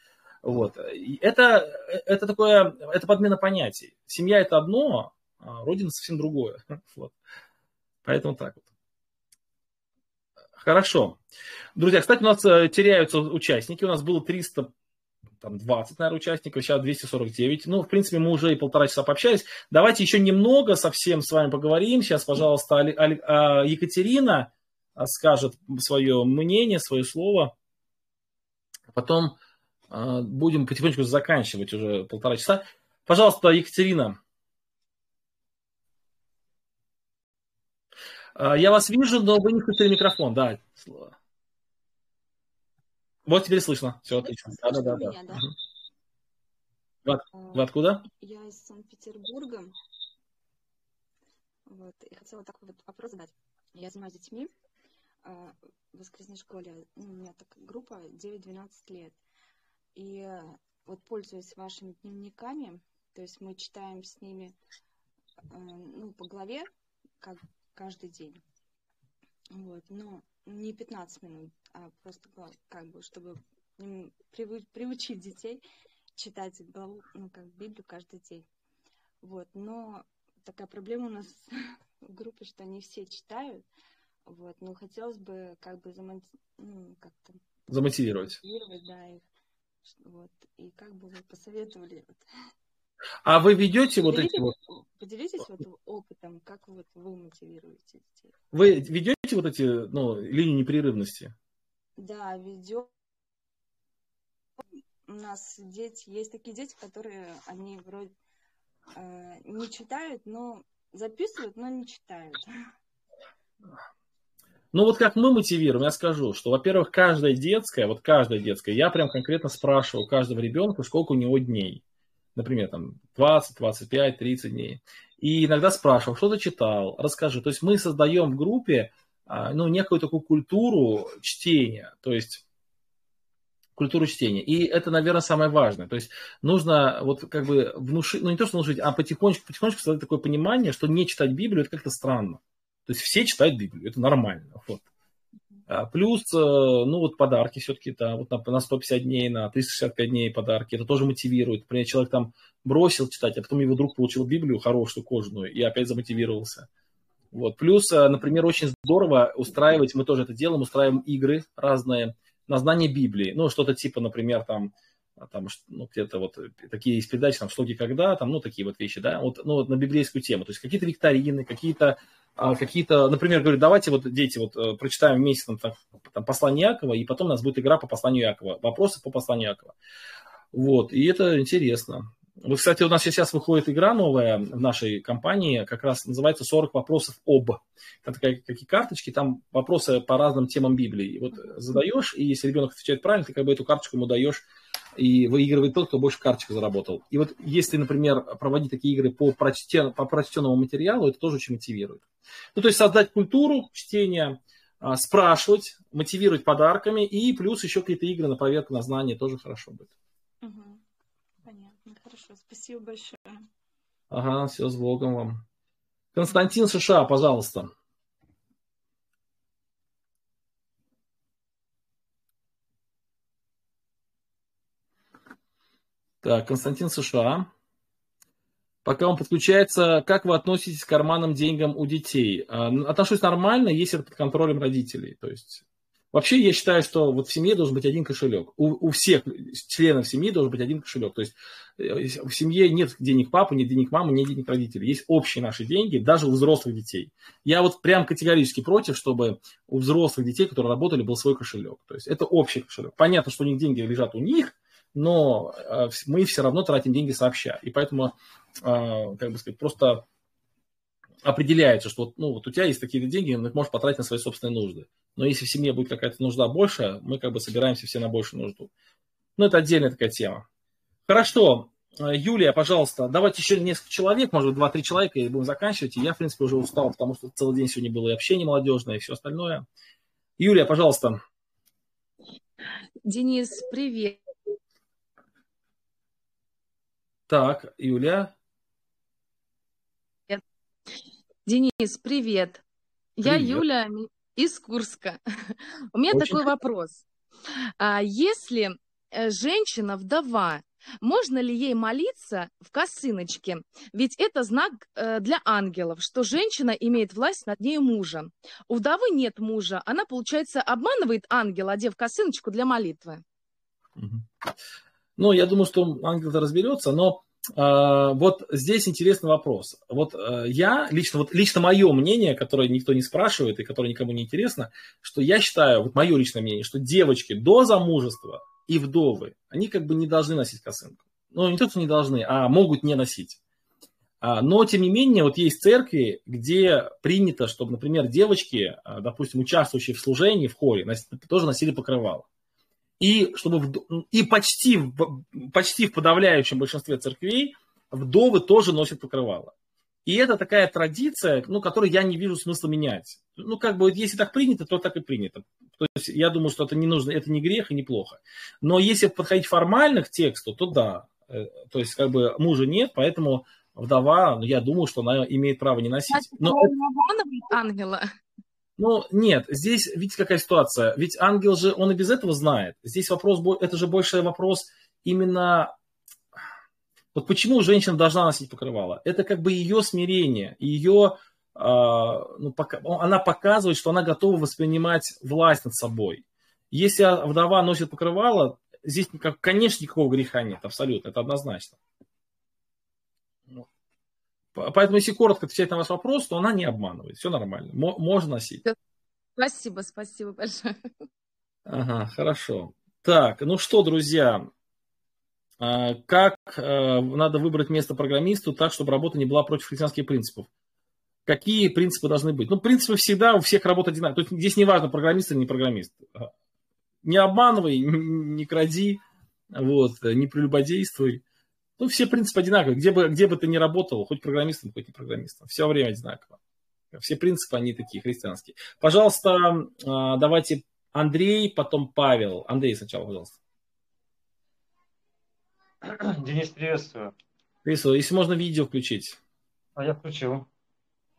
Вот. Это, это такое, это подмена понятий. Семья это одно, а Родина совсем другое. [LAUGHS] Вот. Поэтому так вот. Хорошо. Друзья, кстати, у нас э, теряются участники. У нас было 300 там 20, наверное, участников, сейчас 249. Ну, в принципе, мы уже и полтора часа пообщались. Давайте еще немного совсем с вами поговорим. Сейчас, пожалуйста, а, Екатерина скажет свое мнение, свое слово. Потом а, будем потихонечку заканчивать уже полтора часа. Пожалуйста, Екатерина. А, я вас вижу, но вы не включили микрофон, да. Вот теперь слышно. Все отлично. Да, да, да. Меня, да? Угу. Вы, вы откуда? Я из Санкт-Петербурга. Вот. И хотела такой вот вопрос задать. Я занимаюсь детьми в воскресной школе. Ну, у меня такая группа 9-12 лет. И вот пользуясь вашими дневниками, то есть мы читаем с ними ну, по главе, как каждый день. Вот, но не 15 минут, а просто как бы, чтобы приучить детей читать главу, ну, как Библию каждый день. Вот, но такая проблема у нас [LAUGHS] в группе, что они все читают, вот, но хотелось бы как бы замонти... ну, как-то замотивировать. замотивировать, да, их, вот, и как бы вы посоветовали вот, а вы ведете вот эти вот... Поделитесь вот опытом, как вот вы мотивируете детей. Вы ведете вот эти ну, линии непрерывности? Да, ведем. У нас дети, есть такие дети, которые, они вроде э, не читают, но записывают, но не читают. Ну вот как мы мотивируем, я скажу, что, во-первых, каждая детская, вот каждая детская, я прям конкретно спрашиваю каждого ребенка, сколько у него дней например, там 20, 25, 30 дней. И иногда спрашивал, что ты читал, расскажи. То есть мы создаем в группе а, ну, некую такую культуру чтения, то есть культуру чтения. И это, наверное, самое важное. То есть нужно вот как бы внушить, ну не то, что внушить, а потихонечку, потихонечку создать такое понимание, что не читать Библию, это как-то странно. То есть все читают Библию, это нормально. Вот. А, плюс, э, ну вот подарки все-таки, да, вот на, на 150 дней, на 365 дней подарки, это тоже мотивирует. Например, человек там бросил читать, а потом его друг получил Библию хорошую, кожаную, и опять замотивировался. Вот. Плюс, э, например, очень здорово устраивать, мы тоже это делаем, устраиваем игры разные на знание Библии. Ну, что-то типа, например, там, там ну, где-то вот такие есть передачи, там, что, где, когда, там, ну, такие вот вещи, да, вот, ну, вот на библейскую тему. То есть какие-то викторины, какие-то а, какие-то, например, говорю, давайте вот, дети, вот э, прочитаем вместе там, там, послание Якова, и потом у нас будет игра по посланию Якова, вопросы по посланию Якова. Вот, и это интересно. Вот, кстати, у нас сейчас выходит игра новая в нашей компании, как раз называется «40 вопросов об». Там такие, такие карточки, там вопросы по разным темам Библии. И вот задаешь, и если ребенок отвечает правильно, ты как бы эту карточку ему даешь и выигрывает тот, кто больше карточек заработал. И вот если, например, проводить такие игры по, прочтен, по прочтенному материалу, это тоже очень мотивирует. Ну, то есть создать культуру чтения, а, спрашивать, мотивировать подарками, и плюс еще какие-то игры на проверку на знания тоже хорошо будет. Угу. Понятно, хорошо, спасибо большое. Ага, все с Богом вам. Константин США, пожалуйста. Так, Константин США. Пока он подключается, как вы относитесь к карманным деньгам у детей? А, отношусь нормально, если это под контролем родителей. То есть, вообще я считаю, что вот в семье должен быть один кошелек. У, у всех членов семьи должен быть один кошелек. То есть э, в семье нет денег папы, нет денег мамы, нет денег родителей. Есть общие наши деньги, даже у взрослых детей. Я вот прям категорически против, чтобы у взрослых детей, которые работали, был свой кошелек. То есть это общий кошелек. Понятно, что у них деньги лежат у них, но э, мы все равно тратим деньги сообща. И поэтому, э, как бы сказать, просто определяется, что ну, вот у тебя есть такие деньги, ты можешь потратить на свои собственные нужды. Но если в семье будет какая-то нужда больше, мы как бы собираемся все на большую нужду. Ну, это отдельная такая тема. Хорошо, э, Юлия, пожалуйста, давайте еще несколько человек, может быть, два-три человека, и будем заканчивать. И я, в принципе, уже устал, потому что целый день сегодня было и общение молодежное, и все остальное. Юлия, пожалуйста. Денис, привет. Так, Юля. Денис, привет. Я Юля из Курска. [LAUGHS] У меня Очень такой вопрос. А если э, женщина вдова, можно ли ей молиться в косыночке? Ведь это знак э, для ангелов, что женщина имеет власть над ней мужа. У вдовы нет мужа, она, получается, обманывает ангела, одев косыночку для молитвы. Ну, я думаю, что ангел разберется, но э, вот здесь интересный вопрос. Вот э, я, лично, вот лично мое мнение, которое никто не спрашивает и которое никому не интересно, что я считаю, вот мое личное мнение, что девочки до замужества и вдовы, они как бы не должны носить косынку. ну, не то, что не должны, а могут не носить. А, но, тем не менее, вот есть церкви, где принято, чтобы, например, девочки, допустим, участвующие в служении, в хоре, тоже носили покрывало. И, чтобы, и почти, почти в подавляющем большинстве церквей вдовы тоже носят покрывало. И это такая традиция, ну, которую я не вижу смысла менять. Ну, как бы, если так принято, то так и принято. То есть я думаю, что это не нужно, это не грех и не плохо. Но если подходить формально к тексту, то да. Э, то есть, как бы, мужа нет, поэтому вдова, ну, я думаю, что она имеет право не носить. Но... ангела. Ну, нет, здесь, видите, какая ситуация. Ведь ангел же, он и без этого знает. Здесь вопрос, это же больше вопрос именно... Вот почему женщина должна носить покрывало? Это как бы ее смирение, ее... Э, ну, она показывает, что она готова воспринимать власть над собой. Если вдова носит покрывало, здесь, конечно, никакого греха нет, абсолютно, это однозначно. Поэтому, если коротко отвечать на ваш вопрос, то она не обманывает. Все нормально. Можно носить. Спасибо, спасибо большое. Ага, хорошо. Так, ну что, друзья, а, как э, надо выбрать место программисту так, чтобы работа не была против христианских принципов? Какие принципы должны быть? Ну, принципы всегда у всех работа одинаковые. Тут здесь не важно, программист или не программист. Не обманывай, не кради, вот, не прелюбодействуй. Ну, все принципы одинаковые. Где бы, где бы ты ни работал, хоть программистом, хоть не программистом, все время одинаково. Все принципы, они такие христианские. Пожалуйста, а, давайте Андрей, потом Павел. Андрей сначала, пожалуйста. [CLEARS THROAT] Денис, приветствую. Приветствую. Если можно видео включить. А я включил.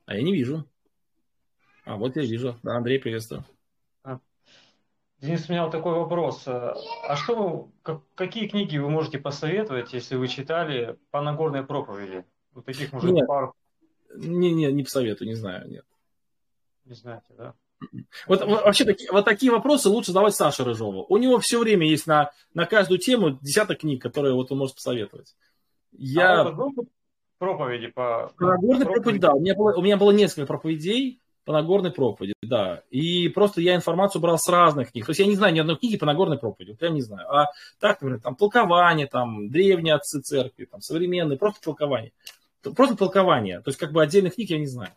А я не вижу. А, вот я вижу. Да, Андрей, приветствую. Денис, у меня вот такой вопрос. А что, как, какие книги вы можете посоветовать, если вы читали по Нагорной проповеди? Вот таких, может, нет. пару. Не, не, не посоветую, не знаю, нет. Не знаете, да? Вот вообще такие, вот такие вопросы лучше задавать Саше Рыжову. У него все время есть на, на каждую тему десяток книг, которые вот он может посоветовать. Я... А проповеди по... По Нагорной проповеди, да. У меня, было, у меня было несколько проповедей по Нагорной проповеди, да. И просто я информацию брал с разных книг. То есть я не знаю ни одной книги по Нагорной проповеди, вот прям не знаю. А так, например, там толкование, там древние отцы церкви, там современные, просто толкование. Просто толкование. То есть как бы отдельных книг я не знаю.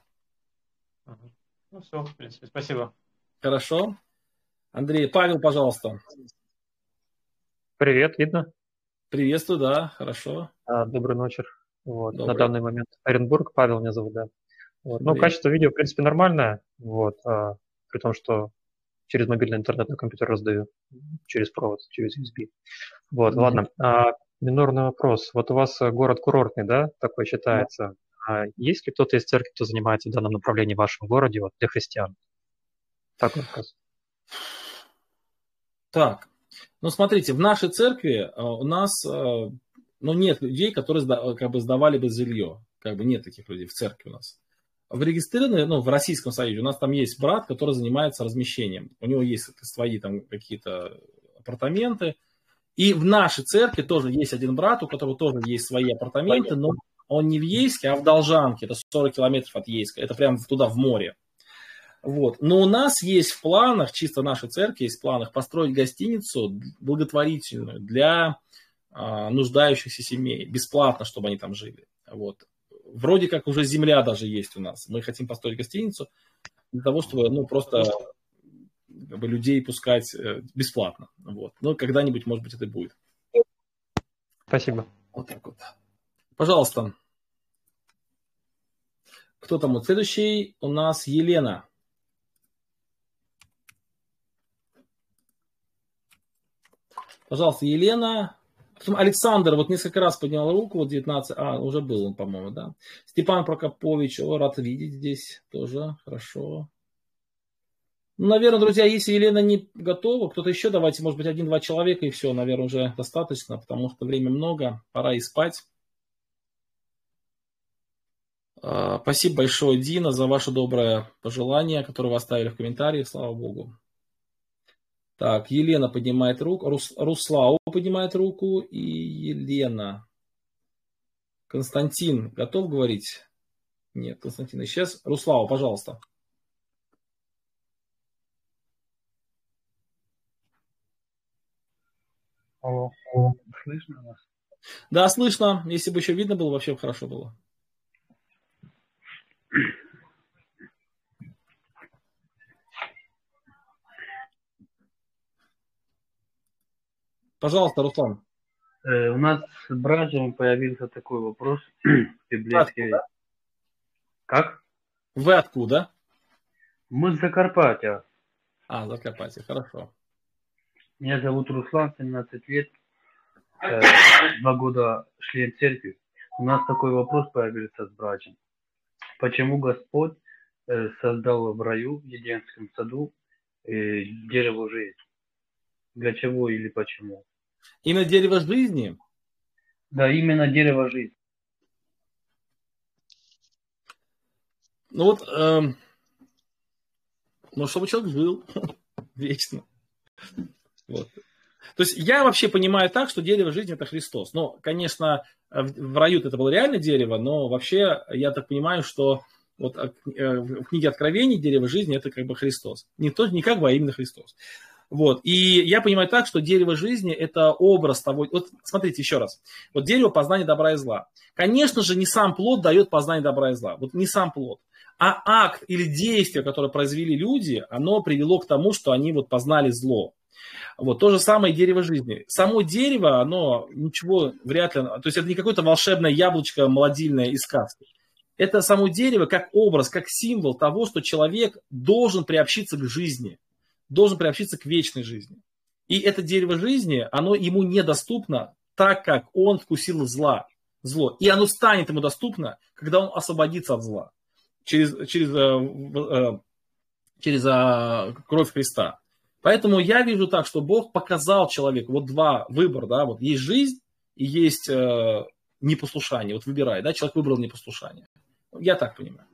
Ну все, в принципе, спасибо. Хорошо. Андрей, Павел, пожалуйста. Привет, видно? Приветствую, да, хорошо. А, добрый вечер. Вот, на данный момент Оренбург, Павел меня зовут, да. Вот. Ну, качество видео, в принципе, нормальное, вот, а, при том, что через мобильный интернет на компьютер раздаю, через провод, через USB. Вот, mm-hmm. ладно. А, минорный вопрос. Вот у вас город курортный, да, такой считается. А есть ли кто-то из церкви, кто занимается в данном направлении в вашем городе, вот, для христиан? Так вопрос. Так, ну смотрите, в нашей церкви а, у нас а, ну, нет людей, которые как бы сдавали бы жилье. Как бы нет таких людей в церкви у нас в регистрированной, ну, в Российском Союзе, у нас там есть брат, который занимается размещением. У него есть свои там какие-то апартаменты. И в нашей церкви тоже есть один брат, у которого тоже есть свои апартаменты, но он не в Ейске, а в Должанке. Это 40 километров от Ейска. Это прямо туда, в море. Вот. Но у нас есть в планах, чисто нашей церкви есть в планах построить гостиницу благотворительную для а, нуждающихся семей, бесплатно, чтобы они там жили. Вот вроде как уже земля даже есть у нас. Мы хотим построить гостиницу для того, чтобы, ну, просто как бы, людей пускать э, бесплатно. Вот. Но когда-нибудь, может быть, это будет. Спасибо. Вот так вот. Пожалуйста. Кто там? Вот следующий у нас Елена. Пожалуйста, Елена. Потом Александр вот несколько раз поднял руку, вот 19, а, уже был он, по-моему, да. Степан Прокопович, о, рад видеть здесь тоже, хорошо. Ну, наверное, друзья, если Елена не готова, кто-то еще, давайте, может быть, один-два человека, и все, наверное, уже достаточно, потому что время много, пора и спать. А, спасибо большое, Дина, за ваше доброе пожелание, которое вы оставили в комментариях, слава богу. Так, Елена поднимает руку, Рус, Руслау поднимает руку и Елена. Константин, готов говорить? Нет, Константин, сейчас. Руслава, пожалуйста. Алло, алло, слышно вас? Да, слышно. Если бы еще видно было, вообще хорошо было. [CLEARS THROAT] Пожалуйста, Руслан. Э, у нас с братьями появился такой вопрос [CLEARS THROAT] библейский. Откуда? Как? Вы откуда? Мы с Закарпатья. А, Закарпатье, хорошо. Меня зовут Руслан, 17 лет. Э, [COUGHS] два года член церкви. У нас такой вопрос появился с братьем. Почему Господь э, создал в раю, в Единском саду, э, дерево жизни? Для чего или почему? Именно дерево жизни? Да, именно дерево жизни. Ну вот, эм, ну чтобы человек жил [LAUGHS] вечно. Вот. То есть я вообще понимаю так, что дерево жизни это Христос. Ну, конечно, в раю это было реально дерево, но вообще я так понимаю, что вот э, в книге Откровений дерево жизни это как бы Христос. Не, то, не как бы, а именно Христос. Вот. И я понимаю так, что дерево жизни – это образ того... Вот смотрите еще раз. Вот дерево познания добра и зла. Конечно же, не сам плод дает познание добра и зла. Вот не сам плод. А акт или действие, которое произвели люди, оно привело к тому, что они вот познали зло. Вот то же самое дерево жизни. Само дерево, оно ничего вряд ли... То есть это не какое-то волшебное яблочко молодильное из сказки. Это само дерево как образ, как символ того, что человек должен приобщиться к жизни – должен приобщиться к вечной жизни. И это дерево жизни, оно ему недоступно, так как он вкусил зла, зло. И оно станет ему доступно, когда он освободится от зла через, через, э, э, через э, кровь Христа. Поэтому я вижу так, что Бог показал человеку вот два выбора, да, вот есть жизнь и есть непослушание. Вот выбирай, да, человек выбрал непослушание. Я так понимаю.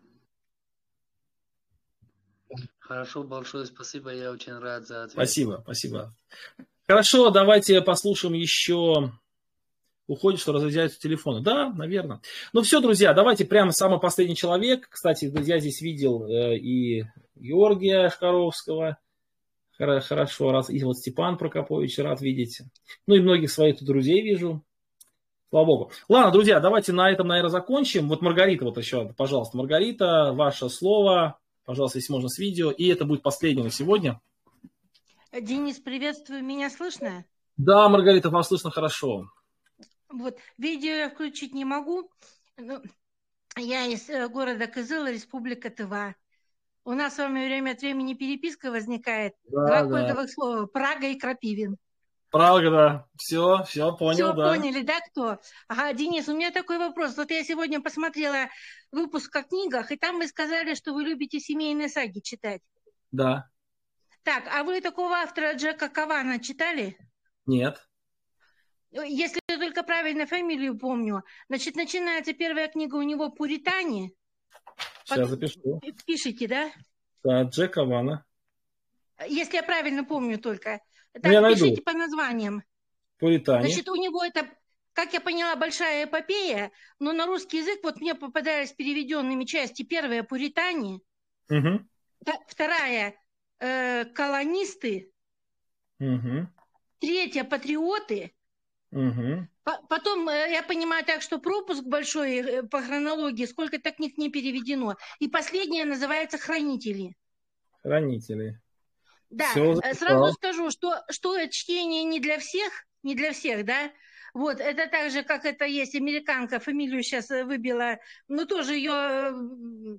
Хорошо, большое спасибо, я очень рад за ответ. Спасибо, спасибо. Хорошо, давайте послушаем еще уходит, что разряжаются телефоны. Да, наверное. Ну все, друзья, давайте прямо самый последний человек. Кстати, я здесь видел э, и Георгия Шкаровского. Хорошо, раз и вот Степан Прокопович, рад видеть. Ну и многих своих друзей вижу. Слава Богу. Ладно, друзья, давайте на этом, наверное, закончим. Вот Маргарита, вот еще, пожалуйста, Маргарита, ваше слово. Пожалуйста, если можно, с видео. И это будет последнее на сегодня. Денис, приветствую. Меня слышно? Да, Маргарита, вас слышно хорошо. Вот, видео я включить не могу. Но я из э, города Кызыла, Республика Тыва. У нас с вами время от времени переписка возникает. Да, Два да. кодовых слова. Прага и Крапивин. Прага, да. Все, все, понял, все да. поняли, да, кто? Ага, Денис, у меня такой вопрос. Вот я сегодня посмотрела выпуск о книгах, и там вы сказали, что вы любите семейные саги читать. Да. Так, а вы такого автора Джека Кавана читали? Нет. Если я только правильно фамилию помню. Значит, начинается первая книга у него «Пуритане». Сейчас Под... запишу. Пишите, да? Да, Джек Кавана. Если я правильно помню только. Так, я пишите найду. по названиям. Пуритане. Значит, у него это, как я поняла, большая эпопея, но на русский язык вот мне попадались переведенными части. Первая – Пуритане, угу. вторая э, – Колонисты, угу. третья – Патриоты, угу. Потом, э, я понимаю так, что пропуск большой э, по хронологии, сколько-то книг не переведено. И последняя называется «Хранители». Хранители. Да, Все э, сразу скажу, что, что чтение не для всех, не для всех, да, вот, это так же, как это есть американка, фамилию сейчас э, выбила, но тоже ее,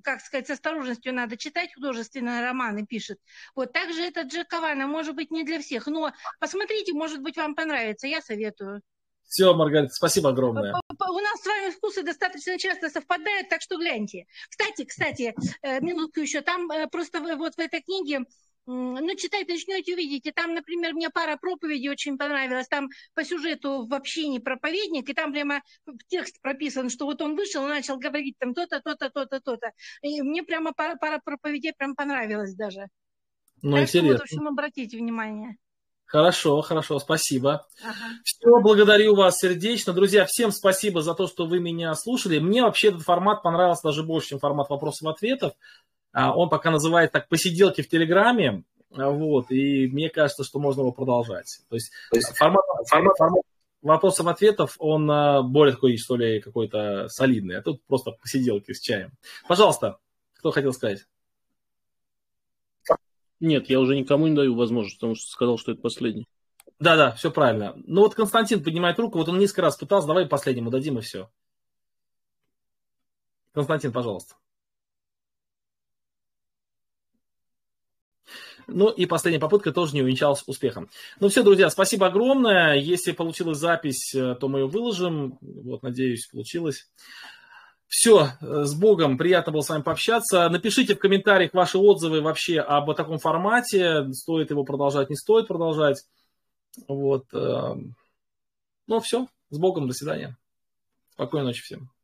как сказать, с осторожностью надо читать, художественные романы пишет. Вот, также это Джек Кавана, может быть, не для всех, но посмотрите, может быть, вам понравится, я советую. Все, Маргарита, спасибо огромное. У нас с вами вкусы достаточно часто совпадают, так что гляньте. Кстати, кстати, э, минутку еще, там просто вот в этой книге ну, читать начнете, увидите. Там, например, мне пара проповедей очень понравилась. Там по сюжету в общине проповедник, и там прямо текст прописан, что вот он вышел и начал говорить там то-то, то-то, то-то, то-то. И мне прямо пара, пара проповедей прям понравилась даже. Ну, так интересно. что вот, в общем, обратите внимание. Хорошо, хорошо, спасибо. Ага. Все, благодарю вас сердечно. Друзья, всем спасибо за то, что вы меня слушали. Мне вообще этот формат понравился даже больше, чем формат вопросов-ответов. А, он пока называет так посиделки в Телеграме, а, вот, и мне кажется, что можно его продолжать. То есть, То есть формат, формат, формат, вопросов ответов, он более такой, что ли, какой-то солидный. А тут просто посиделки с чаем. Пожалуйста, кто хотел сказать? Нет, я уже никому не даю возможность, потому что сказал, что это последний. Да-да, все правильно. Ну вот Константин поднимает руку, вот он несколько раз пытался, давай последнему дадим и все. Константин, пожалуйста. Ну и последняя попытка тоже не увенчалась успехом. Ну все, друзья, спасибо огромное. Если получилась запись, э, то мы ее выложим. Вот, надеюсь, получилось. Все, э, с Богом, приятно было с вами пообщаться. Напишите в комментариях ваши отзывы вообще об таком формате. Стоит его продолжать, не стоит продолжать. Вот. Эм. Ну все, с Богом, до свидания. Спокойной ночи всем.